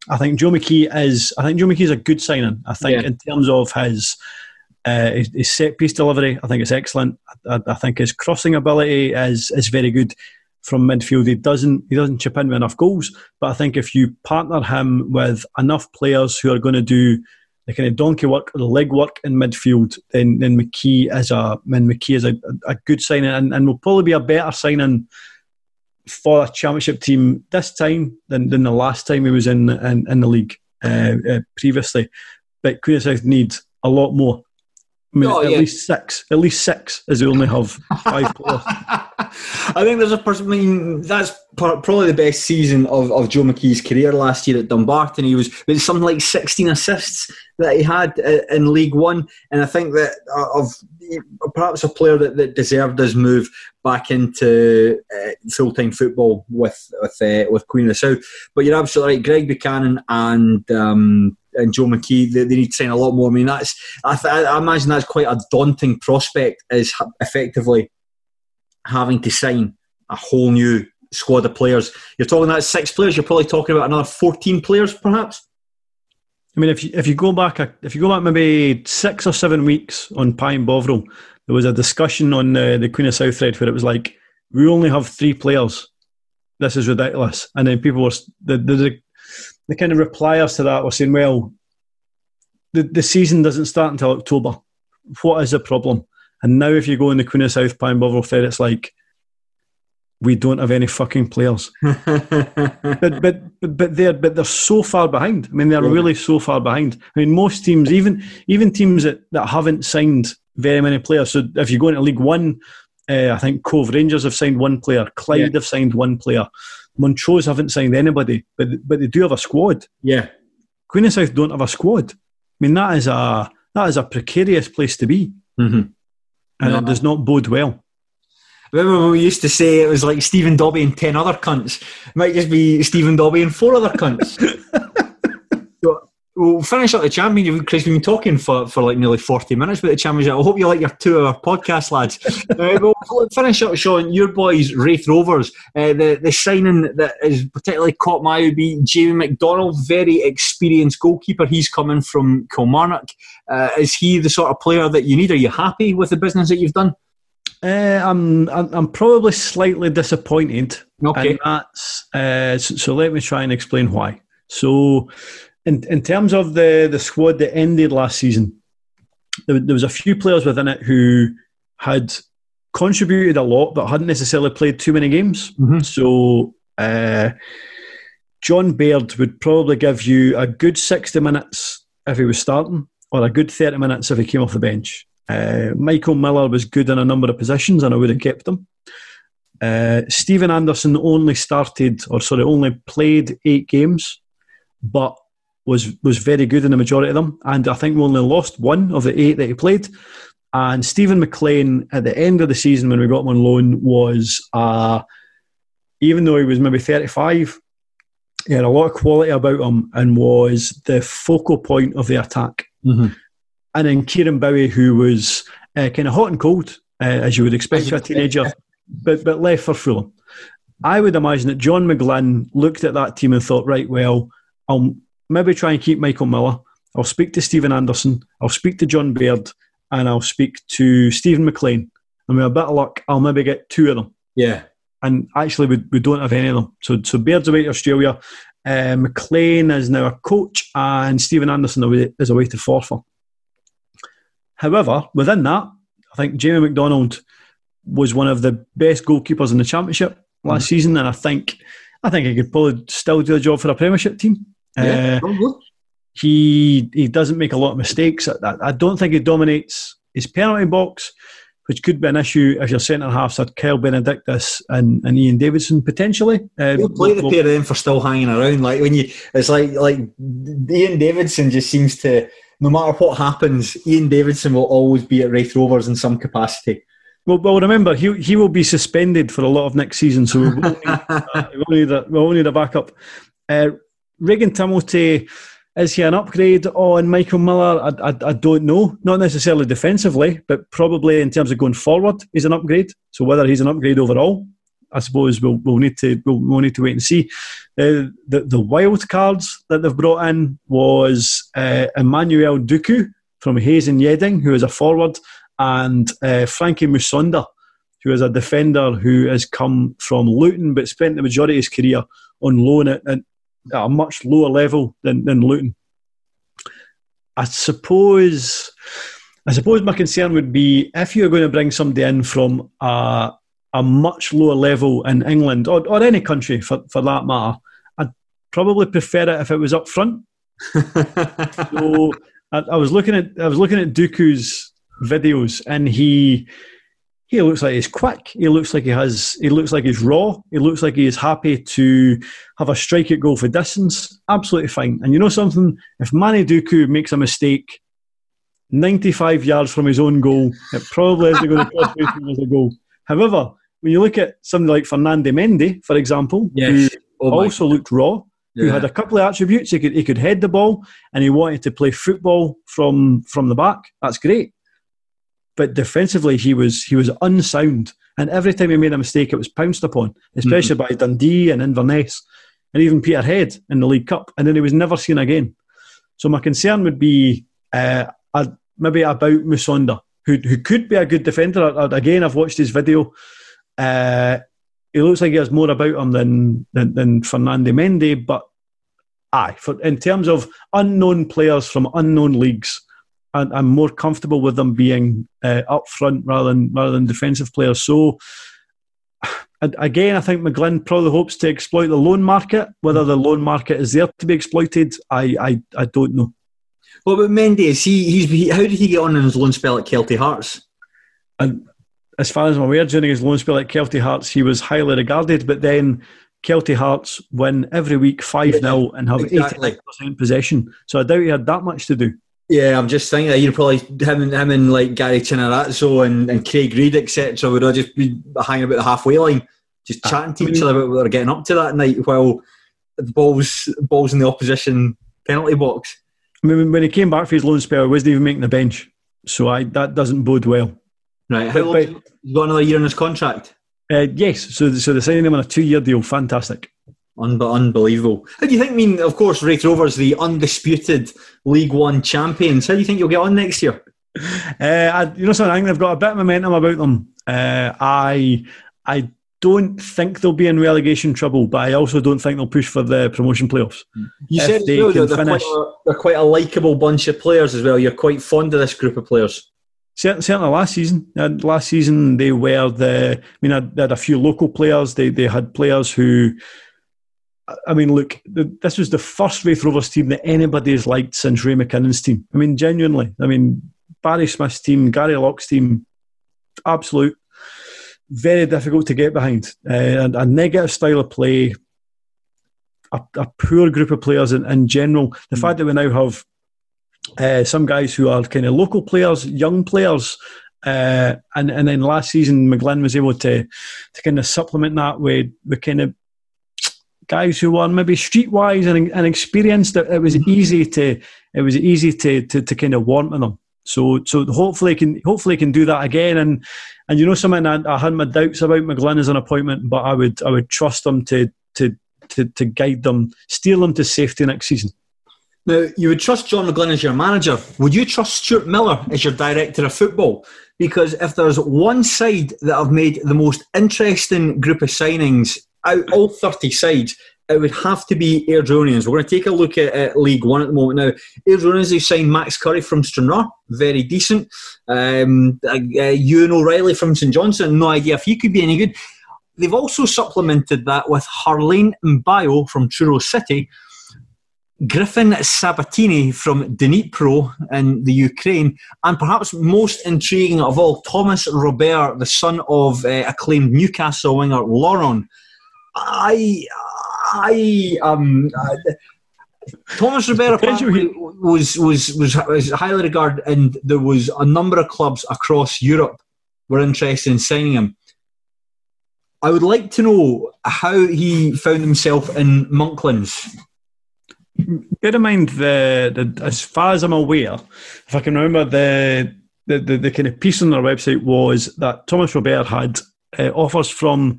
I think Joe McKee is I think Joe McKee is a good signing. I think yeah. in terms of his uh, his, his, set piece delivery, I think it's excellent. I, I, think his crossing ability is is very good from midfield. He doesn't he doesn't chip in with enough goals, but I think if you partner him with enough players who are going to do the kind of donkey work or the leg work in midfield, then then McKee is a then McKee is a, a good signing and, and will probably be a better signing for a championship team this time than, than the last time he was in in, in the league uh, uh, previously. But Queen South needs a lot more. I mean, oh, at yeah. least six. At least six, as they only have five (laughs) players. I think there's a person. I mean, that's probably the best season of, of Joe McKee's career last year at Dumbarton. He was with something like 16 assists that he had uh, in League One, and I think that uh, of perhaps a player that, that deserved his move back into uh, full time football with with uh, with Queen of the South. But you're absolutely right, Greg Buchanan and. Um, and Joe McKee, they, they, need to sign a lot more. I mean, that's I, th- I imagine that's quite a daunting prospect. Is effectively having to sign a whole new squad of players. You're talking about six players. You're probably talking about another fourteen players, perhaps. I mean, if you, if you go back if you go back maybe six or seven weeks on Pie and Bovril, there was a discussion on the, the Queen of South thread where it was like, we only have three players. This is ridiculous. And then people were the the, the kind of repliers to that were saying, well, the, the season doesn't start until October. What is the problem? And now, if you go in the Queen of South Pie and Bovril Fair, it's like, we don't have any fucking players. (laughs) but, but but they're but they're so far behind. I mean, they're yeah. really so far behind. I mean, most teams, even even teams that, that haven't signed very many players. So if you go into League One, uh, I think Cove Rangers have signed one player, Clyde yeah. have signed one player. Montrose haven't signed anybody, but but they do have a squad. Yeah, Queen of South don't have a squad. I mean that is a that is a precarious place to be, mm-hmm. and no. it does not bode well. Remember when we used to say it was like Stephen Dobbie and ten other cunts? It might just be Stephen Dobbie and four other cunts. (laughs) We'll finish up the championship, Chris. We've been talking for, for like nearly 40 minutes about the championship. I hope you like your two hour podcast, lads. (laughs) uh, we'll finish up, Shaughan. Your boys, Raith Rovers. Uh, the, the signing that has particularly caught my eye would be Jamie McDonald, very experienced goalkeeper. He's coming from Kilmarnock. Uh, is he the sort of player that you need? Are you happy with the business that you've done? Uh, I'm, I'm, I'm probably slightly disappointed. Okay. And that's uh, so, so, let me try and explain why. So in, in terms of the, the squad that ended last season, there, there was a few players within it who had contributed a lot but hadn't necessarily played too many games. Mm-hmm. So uh, John Baird would probably give you a good 60 minutes if he was starting or a good 30 minutes if he came off the bench. Uh, Michael Miller was good in a number of positions and I would have kept him. Uh, Stephen Anderson only started, or sorry, only played eight games, but was was very good in the majority of them. And I think we only lost one of the eight that he played. And Stephen McLean at the end of the season when we got him on loan was a even though he was maybe 35, he had a lot of quality about him and was the focal point of the attack. Mm-hmm. And then Kieron Bowie, who was uh, kind of hot and cold, uh, as you would expect for a (laughs) teenager, but, but left for Fulham. I would imagine that John McGlynn looked at that team and thought, right, well, I'll maybe try and keep Michael Miller. I'll speak to Stephen Anderson. I'll speak to John Baird. And I'll speak to Stephen McLean. And with a bit of luck, I'll maybe get two of them. Yeah. And actually, we, we don't have any of them. So, so Baird's away to Australia. Uh, McLean is now a coach, and Stephen Anderson away, is away to Forfar. However, within that, I think Jamie McDonald was one of the best goalkeepers in the championship last mm. season, and I think I think he could probably still do a job for a Premiership team. Yeah, uh, he he doesn't make a lot of mistakes. I, I, don't think he dominates his penalty box, which could be an issue if your centre halves had Kyle Benedictus and, and Iain Davidson potentially. Uh, You'll play the pair of them for still hanging around. Like when you, it's like like Iain Davidson just seems to. No matter what happens, Iain Davidson will always be at Raith Rovers in some capacity. Well, well, remember he he will be suspended for a lot of next season, so we will need, uh, need, a, need a backup. Uh, Reghan Tumilty is he an upgrade on Michael Miller? I, I, I, don't know. Not necessarily defensively, but probably in terms of going forward, he's an upgrade. So whether he's an upgrade overall, I suppose we'll, we'll need to we'll, we'll need to wait and see. Uh, the the wild cards that they've brought in was uh, Emmanuel Duku from Hayes and Yeading, who is a forward, and uh, Frankie Musonda, who is a defender who has come from Luton but spent the majority of his career on loan at, at at a much lower level than, than Luton. I suppose, I suppose my concern would be if you're going to bring somebody in from a, a much lower level in England or, or any country for, for that matter, I'd probably prefer it if it was up front. (laughs) so I, I, was looking at I was looking at Duku's videos and he he looks like he's quick. He looks like he has. He looks like he's raw. He looks like he is happy to have a strike at goal for distance. Absolutely fine. And you know something? If Manny Duku makes a mistake, ninety-five yards from his own goal, it probably isn't going to cost him as a goal. However, when you look at something like Fernando Mendy, for example, yes. who oh also God. looked raw, yeah. who had a couple of attributes. He could he could head the ball, and he wanted to play football from from the back. That's great but defensively he was he was unsound, and every time he made a mistake, it was pounced upon, especially mm-hmm. by Dundee and Inverness, and even Peterhead in the League Cup, and then he was never seen again. So my concern would be uh, maybe about Musonda, who who could be a good defender. Again, I've watched his video. Uh, he looks like he has more about him than than, than Fernando Mendy, but aye, for, in terms of unknown players from unknown leagues, I'm more comfortable with them being uh, up front rather than rather than defensive players. So again, I think McGlynn probably hopes to exploit the loan market. Whether the loan market is there to be exploited, I I, I don't know. Well, but Mendy, is he, he's, he, how did he get on in his loan spell at Kelty Hearts? And as far as I'm aware, during his loan spell at Kelty Hearts, he was highly regarded. But then Kelty Hearts win every week 5 0 and have exactly. 89% possession. So I doubt he had that much to do. Yeah, I'm just thinking that you'd probably him and him and like Gary Chinnirazzo and, and Craig Reid etc. would all just be hanging about the halfway line, just uh, chatting to each other about what they're getting up to that night while the balls balls in the opposition penalty box. I mean, when he came back for his loan spell, he wasn't even making the bench, so I that doesn't bode well. Right, how but, long? But, got another year on his contract. Uh, yes, so so they're signing him on a two-year deal. Fantastic. Un- unbelievable. How do you think? I mean, of course, Raith Rovers, the undisputed League One champions. How do you think you'll get on next year? Uh, I, you know something, I think they've got a bit of momentum about them. Uh, I, I don't think they'll be in relegation trouble, but I also don't think they'll push for the promotion playoffs. You said they well, they're, finish, quite a, they're quite a likeable bunch of players as well. You're quite fond of this group of players. Certainly, last season. last season, they were the. I mean, they had a few local players. They they had players who I mean, look, this was the first Raith Rovers team that anybody has liked since Ray McKinnon's team. I mean, genuinely. I mean, Barry Smith's team, Gary Locke's team, absolute, very difficult to get behind. Uh, and a negative style of play, a, a poor group of players in, in general. The mm. fact that we now have uh, some guys who are kind of local players, young players, Uh, and and then last season, McGlynn was able to to kind of supplement that with with kind of guys who were maybe streetwise and, and experienced. It, it was mm-hmm. easy to it was easy to to, to kind of warm to them. So so hopefully can hopefully can do that again. And and you know something I, I had my doubts about McGlynn as an appointment, but I would I would trust them to to to, to guide them, steer them to safety next season. Now, you would trust John McGlynn as your manager. Would you trust Stuart Miller as your director of football? Because if there's one side that have made the most interesting group of signings out all 30 sides, it would have to be Airdrieonians. We're going to take a look at, at League One at the moment now. Airdrieonians, they signed Max Curry from Stranraer, very decent. Um, uh, Ewan O'Reilly from St Johnstone, no idea if he could be any good. They've also supplemented that with Harlene Mbayo from Truro City, Griffin Sabatini from Dnipro in the Ukraine, and perhaps most intriguing of all, Thomas Robert, the son of uh, acclaimed Newcastle winger Laurent. I, I, um, uh, Thomas Robert was, was was was highly regarded, and there was a number of clubs across Europe were interested in signing him. I would like to know how he found himself in Monklands. Bear in mind the, the as far as I'm aware, if I can remember the the, the, the kind of piece on their website was that Thomas Robert had uh, offers from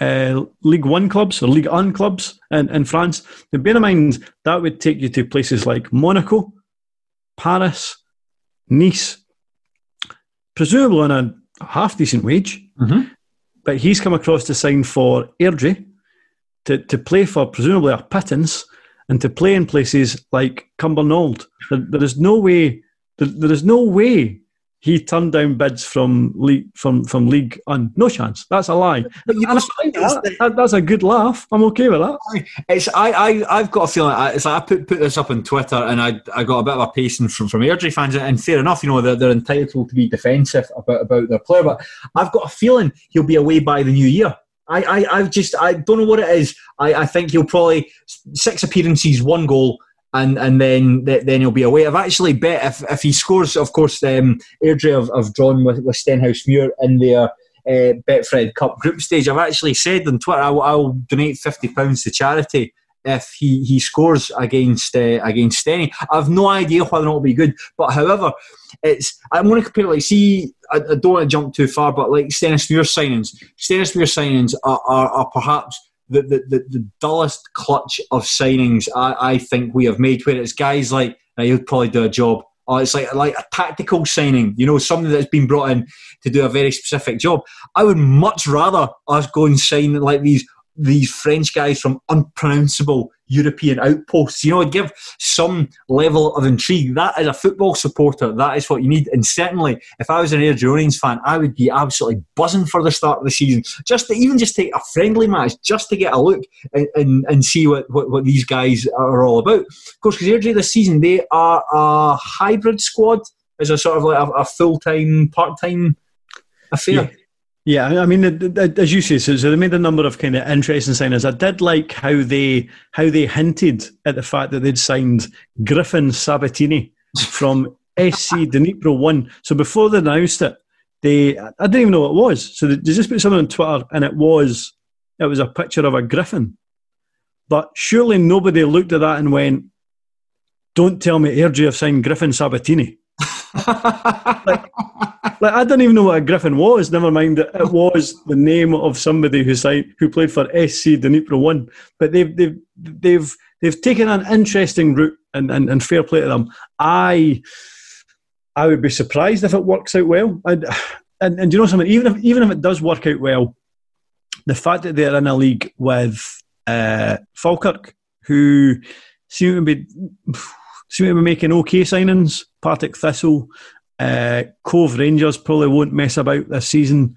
uh, League One clubs or League One clubs in, in France. Now, bear in mind that would take you to places like Monaco, Paris, Nice, presumably on a half decent wage. Mm-hmm. But he's come across to sign for Airdrie to, to play for presumably a pittance and to play in places like Cumbernauld. There, there is no way. There, there is no way he turned down bids from league from from league on no chance. That's a lie. But you know, that, that, that's a good laugh. I'm okay with that. It's I I I've got a feeling it's like I put put this up on Twitter and I I got a bit of a pacing from from Airdrie fans and fair enough, you know they're, they're entitled to be defensive about about their player, but I've got a feeling he'll be away by the new year. I, I, I just I don't know what it is. I, I think he'll probably six appearances, one goal, and and then then he'll be away. I've actually bet if, if he scores, of course, um, Airdrie have, have drawn with, with Stenhousemuir in their uh, Betfred Cup group stage. I've actually said on Twitter I will, I will donate fifty pounds to charity if he, he scores against uh, against Steny. I've no idea whether or not it'll be good, but however, it's I'm going to compare like see I, I, don't want to jump too far, but like Stenhousemuir signings, Stenhousemuir signings are, are, are perhaps the, the, the, the, dullest clutch of signings I, I think we have made, where it's guys like he'll probably do a job. Or it's like like a tactical signing, you know, something that's been brought in to do a very specific job. I would much rather us go and sign like these these French guys from unpronounceable European outposts. You know, give some level of intrigue. That is a football supporter. That is what you need. And certainly, if I was an Airdrieonians fan, I would be absolutely buzzing for the start of the season. Just to even just take a friendly match, just to get a look and, and, and see what, what, what, these guys are all about. Of course, because Airdrie this season, they are a hybrid squad as a sort of like a, a full time, part time affair. Yeah. Yeah, I mean, as you say, so, they made a number of kind of interesting signings. I did like how they how they hinted at the fact that they'd signed Griffin Sabatini from SC Dnipro One. So before they announced it, they I didn't even know what it was. So they just put something on Twitter, and it was it was a picture of a griffin. But surely nobody looked at that and went, "Don't tell me Airdrie have signed Griffin Sabatini." (laughs) like, like I didn't even know what a griffin was. Never mind that it was the name of somebody who signed, who played for SC Dnipro One. But they've they've they've they've taken an interesting route, and, and, and fair play to them. I I would be surprised if it works out well. And, and and you know something, even if even if it does work out well, the fact that they're in a league with uh, Falkirk, who seem to be seem to be making okay signings. Partick Thistle, uh, Cove Rangers probably won't mess about this season.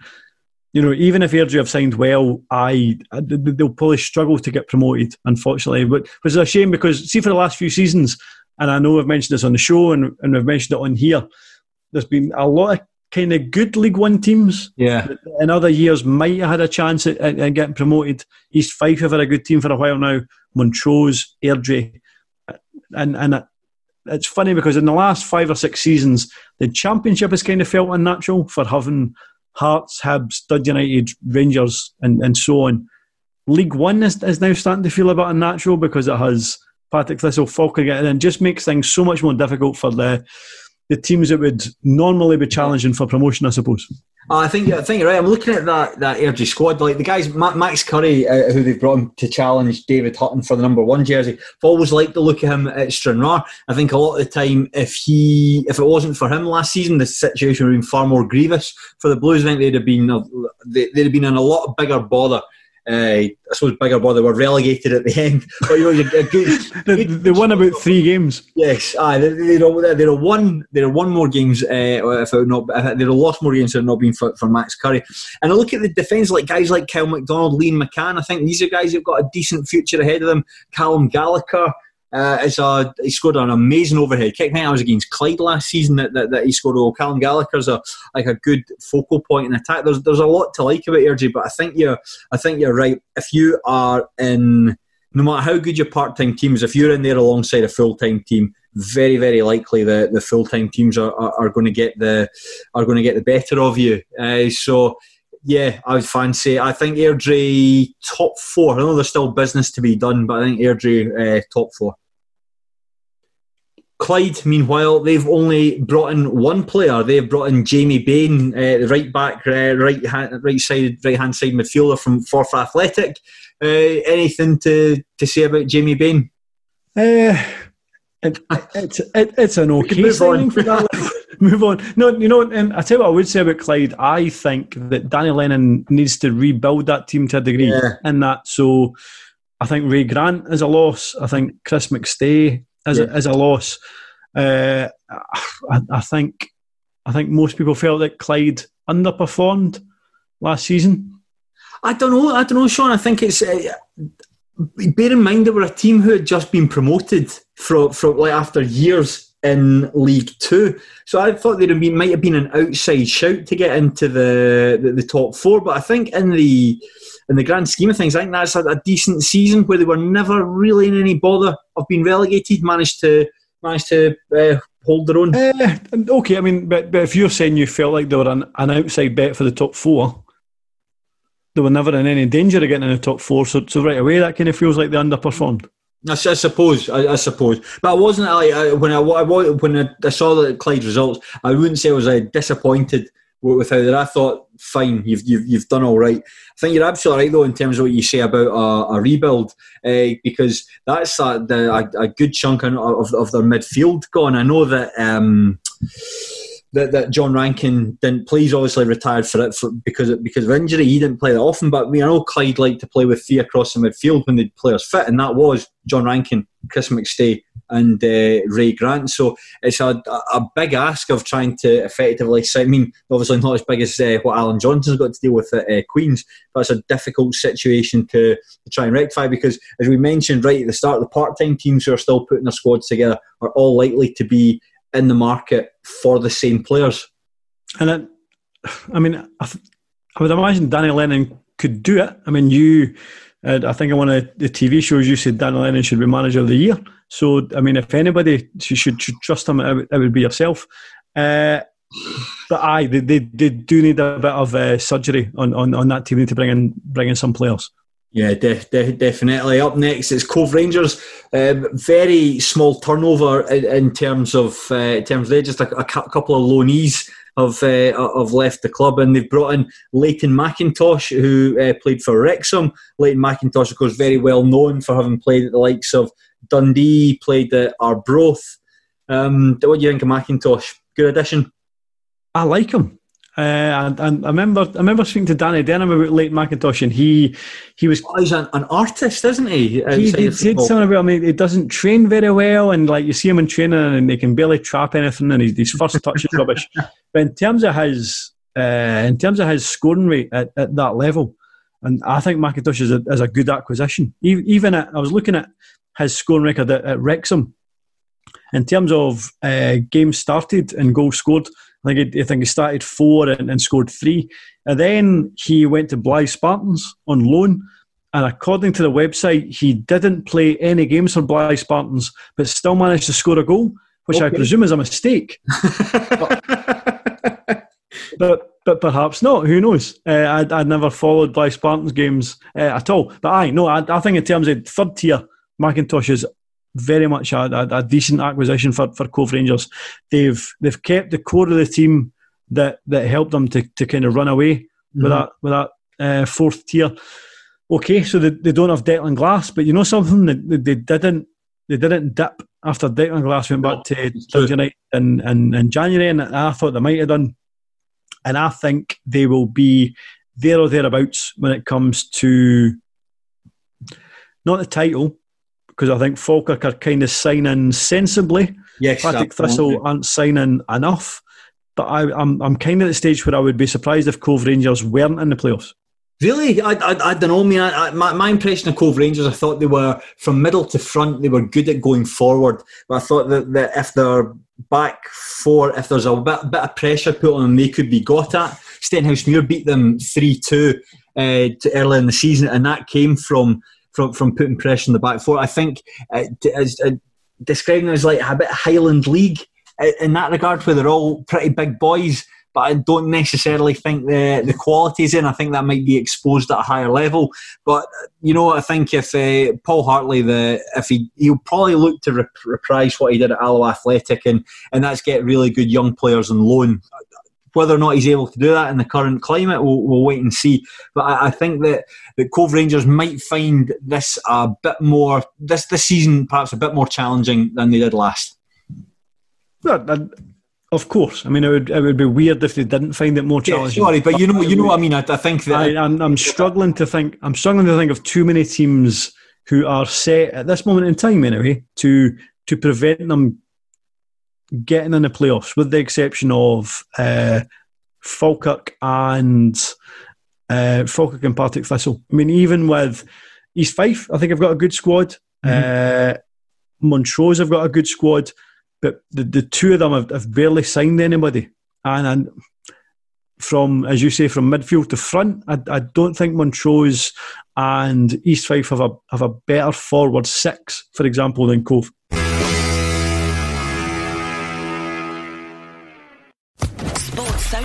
You know, even if Airdrie have signed well, I they'll probably struggle to get promoted, unfortunately. But which is a shame because see for the last few seasons, and I know I've mentioned this on the show and, and I've mentioned it on here. There's been a lot of kind of good League One teams. Yeah. In other years, might have had a chance at, at, at getting promoted. East Fife have had a good team for a while now. Montrose, Airdrie, and and it's funny because in the last five or six seasons, the championship has kind of felt unnatural for having Hearts, Hibs, Dud United, Rangers, and, and so on. League One is, is now starting to feel a bit unnatural because it has Partick Thistle, Falkirk, and it just makes things so much more difficult for the the teams that would normally be challenging for promotion, I suppose. Uh, I think I think you're right. I'm looking at that that Airdrie squad. Like the guys, Max Curry, uh, who they've brought him to challenge David Hutton for the number one jersey. I've always liked the look of him at Stranraer. I think a lot of the time, if he, if it wasn't for him last season, the situation would have been far more grievous for the Blues. I think they'd have been they'd have been in a lot bigger bother uh, I suppose bigger brother were relegated at the end. (laughs) But you know, you're, (laughs) good, they, they won about three games. Yes, aye, they, they, they, they. There are one more games. Uh, if it not, if are lost more games had not been for, for Max Curry. And I look at the defence, like guys like Kyle McDonald, Liam McCann. I think these are guys who've got a decent future ahead of them. Callum Gallagher. Uh, it's a, he scored an amazing overhead kick. I think I was against Clyde last season that, that, that he scored. Oh, Callum Gallagher's a like a good focal point in attack. There's there's a lot to like about Airdrie, but I think you're I think you're right. If you are in no matter how good your part time team is, if you're in there alongside a full time team, very very likely the, the full time teams are, are, are, going to get the are going to get the better of you. Uh, so yeah, I would fancy. I think Airdrie top four. I know there's still business to be done, but I think Airdrie uh, top four. Clyde, meanwhile, they've only brought in one player. They've brought in Jamie Bain, uh, the right back, uh, right hand, right side, right hand side midfielder from Forfar Athletic. Uh, anything to, to say about Jamie Bain? Uh, it, it's it, it's an okay signing for that. (laughs) move on. No, you know, and I tell you what I would say about Clyde. I think that Danny Lennon needs to rebuild that team to a degree, yeah. in that. So, I think Ray Grant is a loss. I think Chris McStay is, yeah. a, as a loss. Uh, I, I, think I think most people felt that Clyde underperformed last season. I don't know. I don't know, Shaughan. I think it's. Uh, bear in mind, they were a team who had just been promoted from, from like after years in League Two. So I thought there might have been an outside shout to get into the, the, the top four. But I think in the in the grand scheme of things, I think that's a, a, decent season where they were never really in any bother of being relegated. Managed to managed to uh, hold their own. Uh, okay, I mean, but, but if you're saying you felt like they were an, an outside bet for the top four, they were never in any danger of getting in the top four. So, so right away, that kind of feels like they underperformed. I, I suppose, I, I, suppose, but I wasn't like I, when I, when I, saw the Clyde results, I wouldn't say I was uh, disappointed with how that. I thought, fine, you've, you've you've done all right. I think you're absolutely right though in terms of what you say about a, a rebuild, uh, because that's a, the, a, a, good chunk of, of their midfield gone. I know that. Um, that, that John Rankin didn't play. He's obviously retired for it for, because of, because of injury. He didn't play that often, but we know Clyde liked to play with three across the midfield when the players fit, and that was John Rankin, Chris McStay, and uh, Ray Grant. So it's a, a big ask of trying to effectively. I mean, obviously not as big as uh, what Allan Johnston's got to deal with at uh, Queens, but it's a difficult situation to, to try and rectify because, as we mentioned right at the start, the part-time teams who are still putting their squads together are all likely to be in the market for the same players. And it, I mean, I, th- I, would imagine Danny Lennon could do it. I mean, you, uh, I think in one of the TV shows you said Danny Lennon should be manager of the year. So, I mean, if anybody should, should trust him, it would, be yourself. Uh, but aye, they, they, they, do need a bit of uh, surgery on, on, on that team to bring in bring in some players. Yeah, de- de- definitely. Up next is Cove Rangers. Um, very small turnover in, in terms of uh, in terms of just a, a, couple of loanees have uh, have left the club, and they've brought in Leighton McIntosh, who uh, played for Wrexham. Leighton McIntosh, of course, very well known for having played at the likes of Dundee, played at Arbroath. Um, what do you think of McIntosh? Good addition. I like him. Uh, and, and, I remember, I remember speaking to Danny Denholm about Leighton McIntosh, and he he was. Oh, he's an, an, artist, isn't he? He, he said something about him. He doesn't train very well, and like you see him in training, and he can barely trap anything, and his, his first touch is rubbish. (laughs) But in terms of his, uh, in terms of his scoring rate at, at that level, and I think McIntosh is a, is a good acquisition. Even at, I was looking at his scoring record at, at Wrexham. In terms of uh, games started and goals scored, I think he, I think he started four and, and scored three. And then he went to Blyth Spartans on loan. And according to the website, he didn't play any games for Blyth Spartans, but still managed to score a goal. which I presume is a mistake. (laughs) but but perhaps not. Who knows? Uh, I'd, I'd never followed Blyth Spartans games uh, at all. But I no, I, I think in terms of third tier, McIntosh is very much a, a, a decent acquisition for, for Cove Rangers. They've they've kept the core of the team that that helped them to, to kind of run away with Mhm. that with that uh, fourth tier. Okay, so they, they don't have Declan Glass, but you know something that they, they didn't they didn't dip after Declan Glass went back to Dundee United in, in, in January, and I thought they might have done. And I think they will be there or thereabouts when it comes to not the title, because I think Falkirk are kind of signing sensibly. Yes, Partick. Thistle aren't signing enough. But I, I'm I'm kind of at the stage where I would be surprised if Cove Rangers weren't in the playoffs. Really, I, I, I don't know. I mean, I, I, my, my impression of Cove Rangers, I thought they were from middle to front. They were good at going forward, but I thought that, that if they're back four, if there's a bit, bit of pressure put on them, they could be got at. Stenhousemuir beat them three two uh, to early in the season, and that came from from from putting pressure on the back four. I think uh, as uh, describing it as like a bit Highland League uh, in that regard, where they're all pretty big boys but I don't necessarily think the the quality's in. I think that might be exposed at a higher level. But you know, I think if uh, Paul Hartley, the if he he'll probably look to rep- reprise what he did at Alloa Athletic, and and that's get really good young players on loan. Whether or not he's able to do that in the current climate, we'll, we'll wait and see. But I, I think that, that Cove Rangers might find this a bit more this this season perhaps a bit more challenging than they did last. Well, of course, I mean, it would it would be weird if they didn't find it more Yeah, challenging. sorry, but you know, you know what I mean. I, I think that I, I'm, I'm struggling to think. I'm struggling to think of too many teams who are set at this moment in time, anyway, to to prevent them getting in the playoffs, with the exception of uh, Falkirk and uh, Falkirk and Partick Thistle. I mean, even with East Fife, I think I've got a good squad. Uh, Montrose have got a good squad, but the, the two of them have, have barely signed anybody. And, and from, as you say, from midfield to front, I, I don't think Montrose and East Fife have a have a better forward six, for example, than Cove.